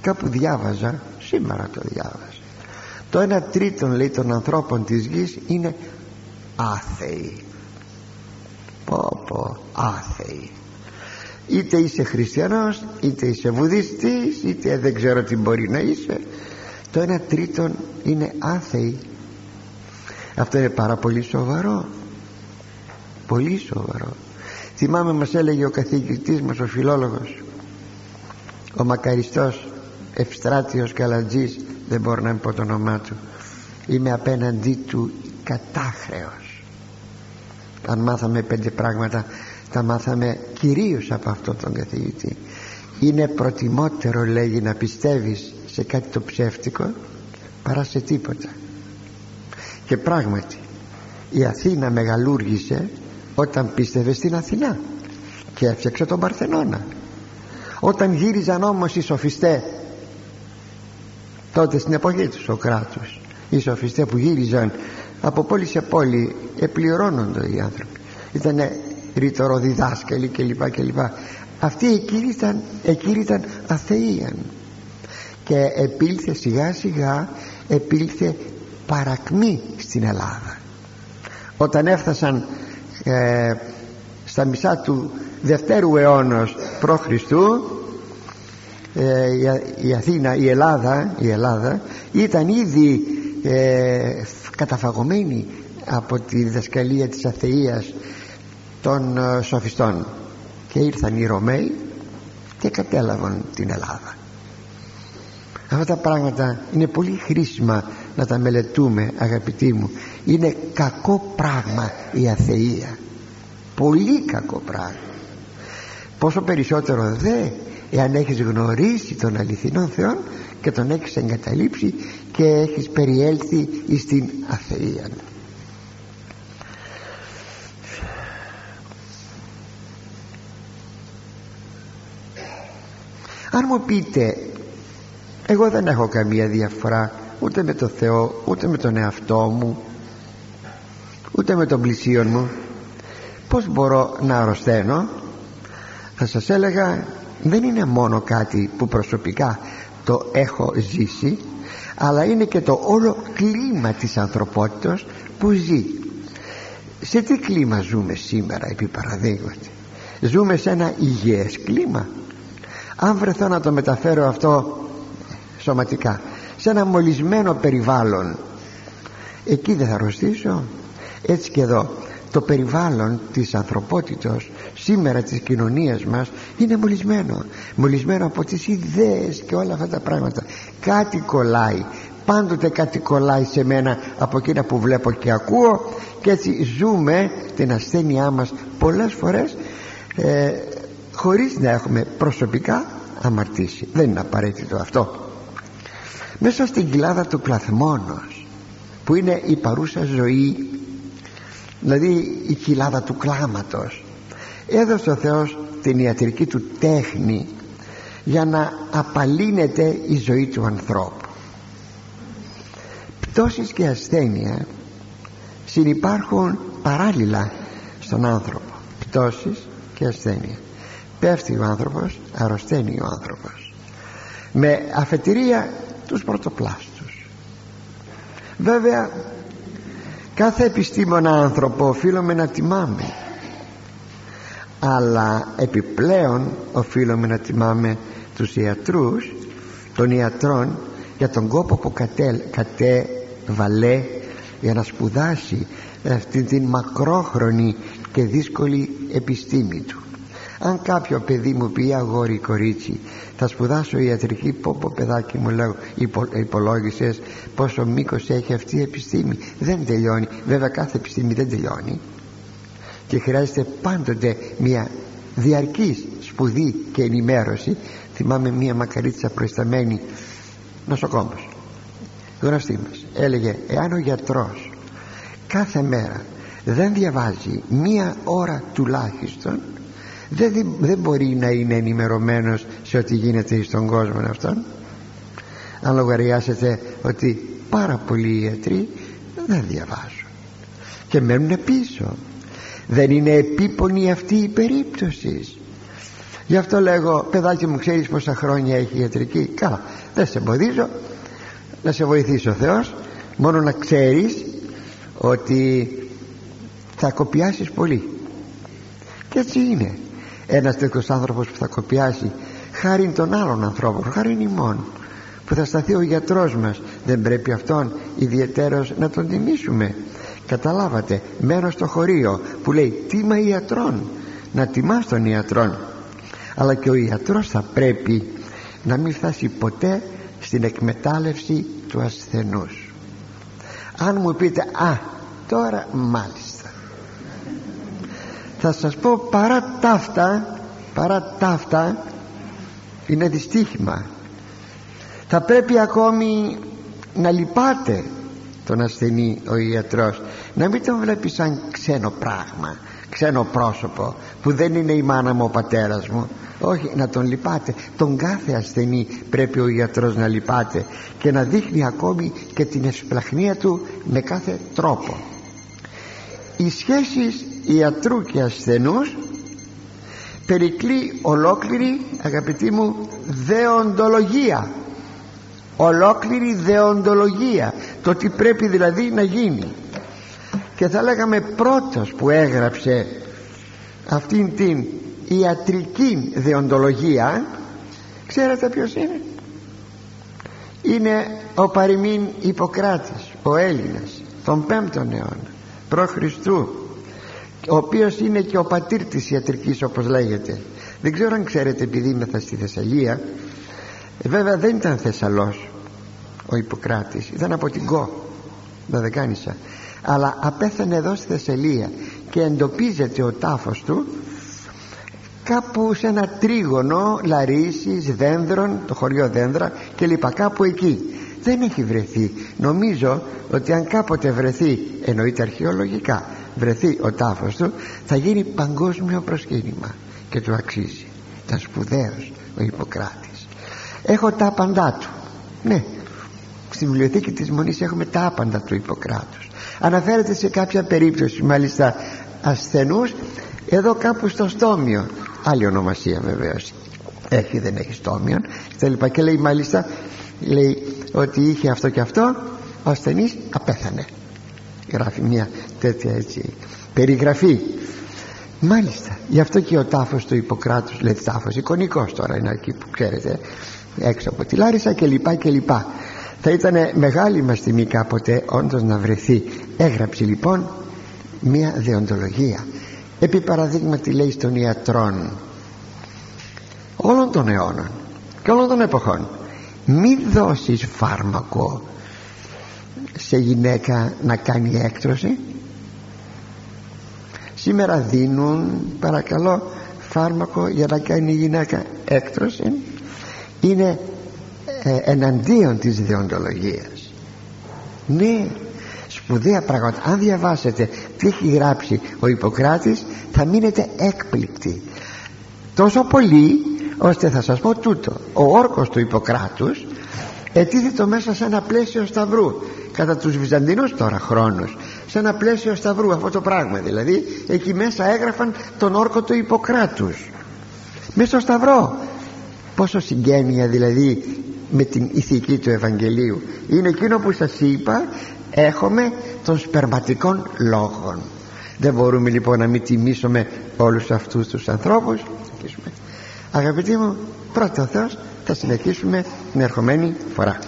Κάπου διάβαζα σήμερα το διάβαζα. Το ένα τρίτον λέει των ανθρώπων της γης είναι άθεοι. Πω πω άθεοι είτε είσαι χριστιανός είτε είσαι βουδιστής είτε δεν ξέρω τι μπορεί να είσαι. Το ένα τρίτον είναι άθεοι. Αυτό είναι πάρα πολύ σοβαρό. Πολύ σοβαρό. Θυμάμαι μας έλεγε ο καθηγητής μας ο φιλόλογος ο μακαριστός Ευστράτιος Καλατζής δεν μπορώ να πω το όνομά του είμαι απέναντί του κατάχρεος αν μάθαμε πέντε πράγματα τα μάθαμε κυρίως από αυτόν τον καθηγητή. Είναι προτιμότερο λέγει να πιστεύεις σε κάτι το ψεύτικο παρά σε τίποτα. Και πράγματι η Αθήνα μεγαλούργησε όταν πίστευε στην Αθηνά και έφτιαξε τον Παρθενώνα όταν γύριζαν όμως οι σοφιστές τότε στην εποχή τους Σοκράτους οι σοφιστές που γύριζαν από πόλη σε πόλη επληρώνονται οι άνθρωποι. Ήταν ρητοροδιδάσκαλοι κλπ κλπ. Αυτοί εκεί ήταν, εκεί ήταν αθείαν και επήλθε σιγά σιγά επήλθε παρακμή στην Ελλάδα. Όταν έφτασαν ε, στα μισά του δευτέρου αιώνος π.Χ ε, η Αθήνα, η Ελλάδα, η Ελλάδα ήταν ήδη ε, καταφαγωμένη από τη διδασκαλία της αθείας των ε, σοφιστών. Και ήρθαν οι Ρωμαίοι και κατέλαβαν την Ελλάδα. Αυτά τα πράγματα είναι πολύ χρήσιμα να τα μελετούμε αγαπητοί μου. Είναι κακό πράγμα η αθεία. Πολύ κακό πράγμα. Πόσο περισσότερο δε εάν έχεις γνωρίσει τον αληθινό Θεό και τον έχεις εγκαταλείψει και έχεις περιέλθει στην αθεία αν μου πείτε εγώ δεν έχω καμία διαφορά ούτε με το Θεό ούτε με τον εαυτό μου ούτε με τον πλησίον μου πως μπορώ να αρρωσταίνω; Θα σας έλεγα δεν είναι μόνο κάτι που προσωπικά το έχω ζήσει αλλά είναι και το όλο κλίμα της ανθρωπότητας που ζει. Σε τι κλίμα ζούμε σήμερα επί παραδείγματι; Ζούμε σε ένα υγιές κλίμα; Αν βρεθώ να το μεταφέρω αυτό σωματικά σε ένα μολυσμένο περιβάλλον εκεί δεν θα αρρωστήσω έτσι και εδώ το περιβάλλον της ανθρωπότητος σήμερα της κοινωνίας μας είναι μολυσμένο. Μολυσμένο από τις ιδέες και όλα αυτά τα πράγματα. Κάτι κολλάει. Πάντοτε κάτι κολλάει σε μένα από εκείνα που βλέπω και ακούω. Και έτσι ζούμε την ασθένειά μας πολλές φορές ε, χωρίς να έχουμε προσωπικά αμαρτήσει δεν είναι απαραίτητο αυτό. Μέσα στην κοιλάδα του κλαθμόνος που είναι η παρούσα ζωή δηλαδή η κοιλάδα του κλάματος έδωσε ο Θεός την ιατρική του τέχνη για να απαλύνεται η ζωή του ανθρώπου. Πτώσεις και ασθένεια συνυπάρχουν παράλληλα στον άνθρωπο. Πτώσεις και ασθένεια πέφτει ο άνθρωπος αρρωσταίνει ο άνθρωπος. Με αφετηρία τους πρωτοπλάστους. Βέβαια κάθε επιστήμονα άνθρωπο οφείλουμε να τιμάμε. Αλλά επιπλέον οφείλουμε να τιμάμε τους ιατρούς των ιατρών για τον κόπο που κατέ, κατέβαλε για να σπουδάσει αυτή την μακρόχρονη και δύσκολη επιστήμη του αν κάποιο παιδί μου πει αγόρι κορίτσι θα σπουδάσω ιατρική πω πω παιδάκι μου λέω υπο, υπολόγισες πόσο μήκος έχει αυτή η επιστήμη δεν τελειώνει. Βέβαια κάθε επιστήμη δεν τελειώνει. Και χρειάζεται πάντοτε μια διαρκής σπουδή και ενημέρωση. Θυμάμαι μια μακαρίτσα προϊσταμένη νοσοκόμος γνωστή μας. Έλεγε εάν ο γιατρός κάθε μέρα δεν διαβάζει μία ώρα τουλάχιστον δεν, δεν μπορεί να είναι ενημερωμένος σε ό,τι γίνεται στον κόσμο αυτόν. Αν λογαριάσετε ότι πάρα πολλοί ιατροί δεν διαβάζουν και μένουν πίσω. Δεν είναι επίπονη αυτή η περίπτωση. Γι' αυτό λέγω παιδάκι μου ξέρεις πόσα χρόνια έχει ιατρική; Καλά δεν σε εμποδίζω. Να σε βοηθήσει ο Θεός. Μόνο να ξέρεις ότι θα κοπιάσεις πολύ. Και έτσι είναι ένας τέτοιος άνθρωπος που θα κοπιάσει χάρη των άλλων ανθρώπων χάρη ημών που θα σταθεί ο γιατρός μας. Δεν πρέπει αυτόν ιδιαιτέρως να τον τιμήσουμε. Καταλάβατε μένω στο χωρίο που λέει τίμα ιατρών να τιμάς τον ιατρών αλλά και ο ιατρός θα πρέπει να μην φτάσει ποτέ στην εκμετάλλευση του ασθενούς. Αν μου πείτε α τώρα μάλιστα θα σας πω παρά ταύτα παρά ταύτα είναι δυστύχημα. Θα πρέπει ακόμη να λυπάτε τον ασθενή ο ιατρός να μην τον βλέπει σαν ξένο πράγμα ξένο πρόσωπο που δεν είναι η μάνα μου ο πατέρας μου. Όχι να τον λυπάτε τον κάθε ασθενή πρέπει ο ιατρός να λυπάτε και να δείχνει ακόμη και την εσπλαχνία του με κάθε τρόπο οι σχέσεις ιατρού και ασθενούς περικλεί ολόκληρη αγαπητοί μου δεοντολογία. Ολόκληρη δεοντολογία. Το τι πρέπει δηλαδή να γίνει. Και θα λέγαμε πρώτος που έγραψε αυτήν την ιατρική δεοντολογία ξέρετε ποιος είναι; Είναι ο παροιμήν Ιπποκράτης ο Έλληνας τον 5ο αιώνα προ Χριστού ο οποίος είναι και ο πατήρ της ιατρικής όπως λέγεται. Δεν ξέρω αν ξέρετε επειδή είμαι στη Θεσσαλία ε, βέβαια δεν ήταν Θεσσαλός ο Ιπποκράτης ήταν από την Κο Δωδεκάνησα αλλά απέθανε εδώ στη Θεσσαλία και εντοπίζεται ο τάφος του κάπου σε ένα τρίγωνο Λαρίσης, Δένδρων, το χωριό Δένδρα και λοιπά κάπου εκεί δεν έχει βρεθεί. Νομίζω ότι αν κάποτε βρεθεί εννοείται αρχαιολογικά βρεθεί ο τάφος του θα γίνει παγκόσμιο προσκύνημα και του αξίζει. Ήταν σπουδαίος ο Ιπποκράτης. Έχω τα άπαντά του. Ναι. Στη βιβλιοθήκη της Μονής έχουμε τα άπαντα του Ιπποκράτους. Αναφέρεται σε κάποια περίπτωση μάλιστα ασθενούς εδώ κάπου στο στόμιο. Άλλη ονομασία βεβαίως. Έχει δεν έχει στόμιο στα λοιπά. Και λέει μάλιστα λέει ότι είχε αυτό και αυτό ο ασθενής απέθανε. Γράφει μια τέτοια έτσι περιγραφή. Μάλιστα γι' αυτό και ο τάφος του Ιπποκράτους λέει τάφος εικονικός τώρα είναι εκεί που ξέρετε έξω από τη Λάρισα και λοιπά και λοιπά. Θα ήταν μεγάλη μας τιμή κάποτε όντως να βρεθεί. Έγραψε λοιπόν μια δεοντολογία. Επί παραδείγματι λέει στον ιατρών όλων των αιώνων και όλων των εποχών μη δώσεις φάρμακο σε γυναίκα να κάνει έκτρωση. Σήμερα δίνουν παρακαλώ φάρμακο για να κάνει η γυναίκα έκτρωση. Είναι ε, εναντίον της διοντολογίας ναι σπουδαία πράγματα. Αν διαβάσετε τι έχει γράψει ο Ιπποκράτης θα μείνετε έκπληκτοι. Τόσο πολύ ώστε θα σας πω τούτο. Ο όρκος του Ιπποκράτους ετίθετο μέσα σε ένα πλαίσιο σταυρού κατά τους Βυζαντινούς τώρα χρόνους σε ένα πλαίσιο σταυρού αυτό το πράγμα δηλαδή εκεί μέσα έγραφαν τον όρκο του Ιπποκράτους. Μέσα στο σταυρό. Πόσο συγγένεια δηλαδή με την ηθική του Ευαγγελίου. Είναι εκείνο που σας είπα έχουμε των σπερματικών λόγων δεν μπορούμε λοιπόν να μην τιμήσουμε όλους αυτούς τους ανθρώπους αγαπητοί μου πρώτα ο Θεός θα συνεχίσουμε την ερχομένη φορά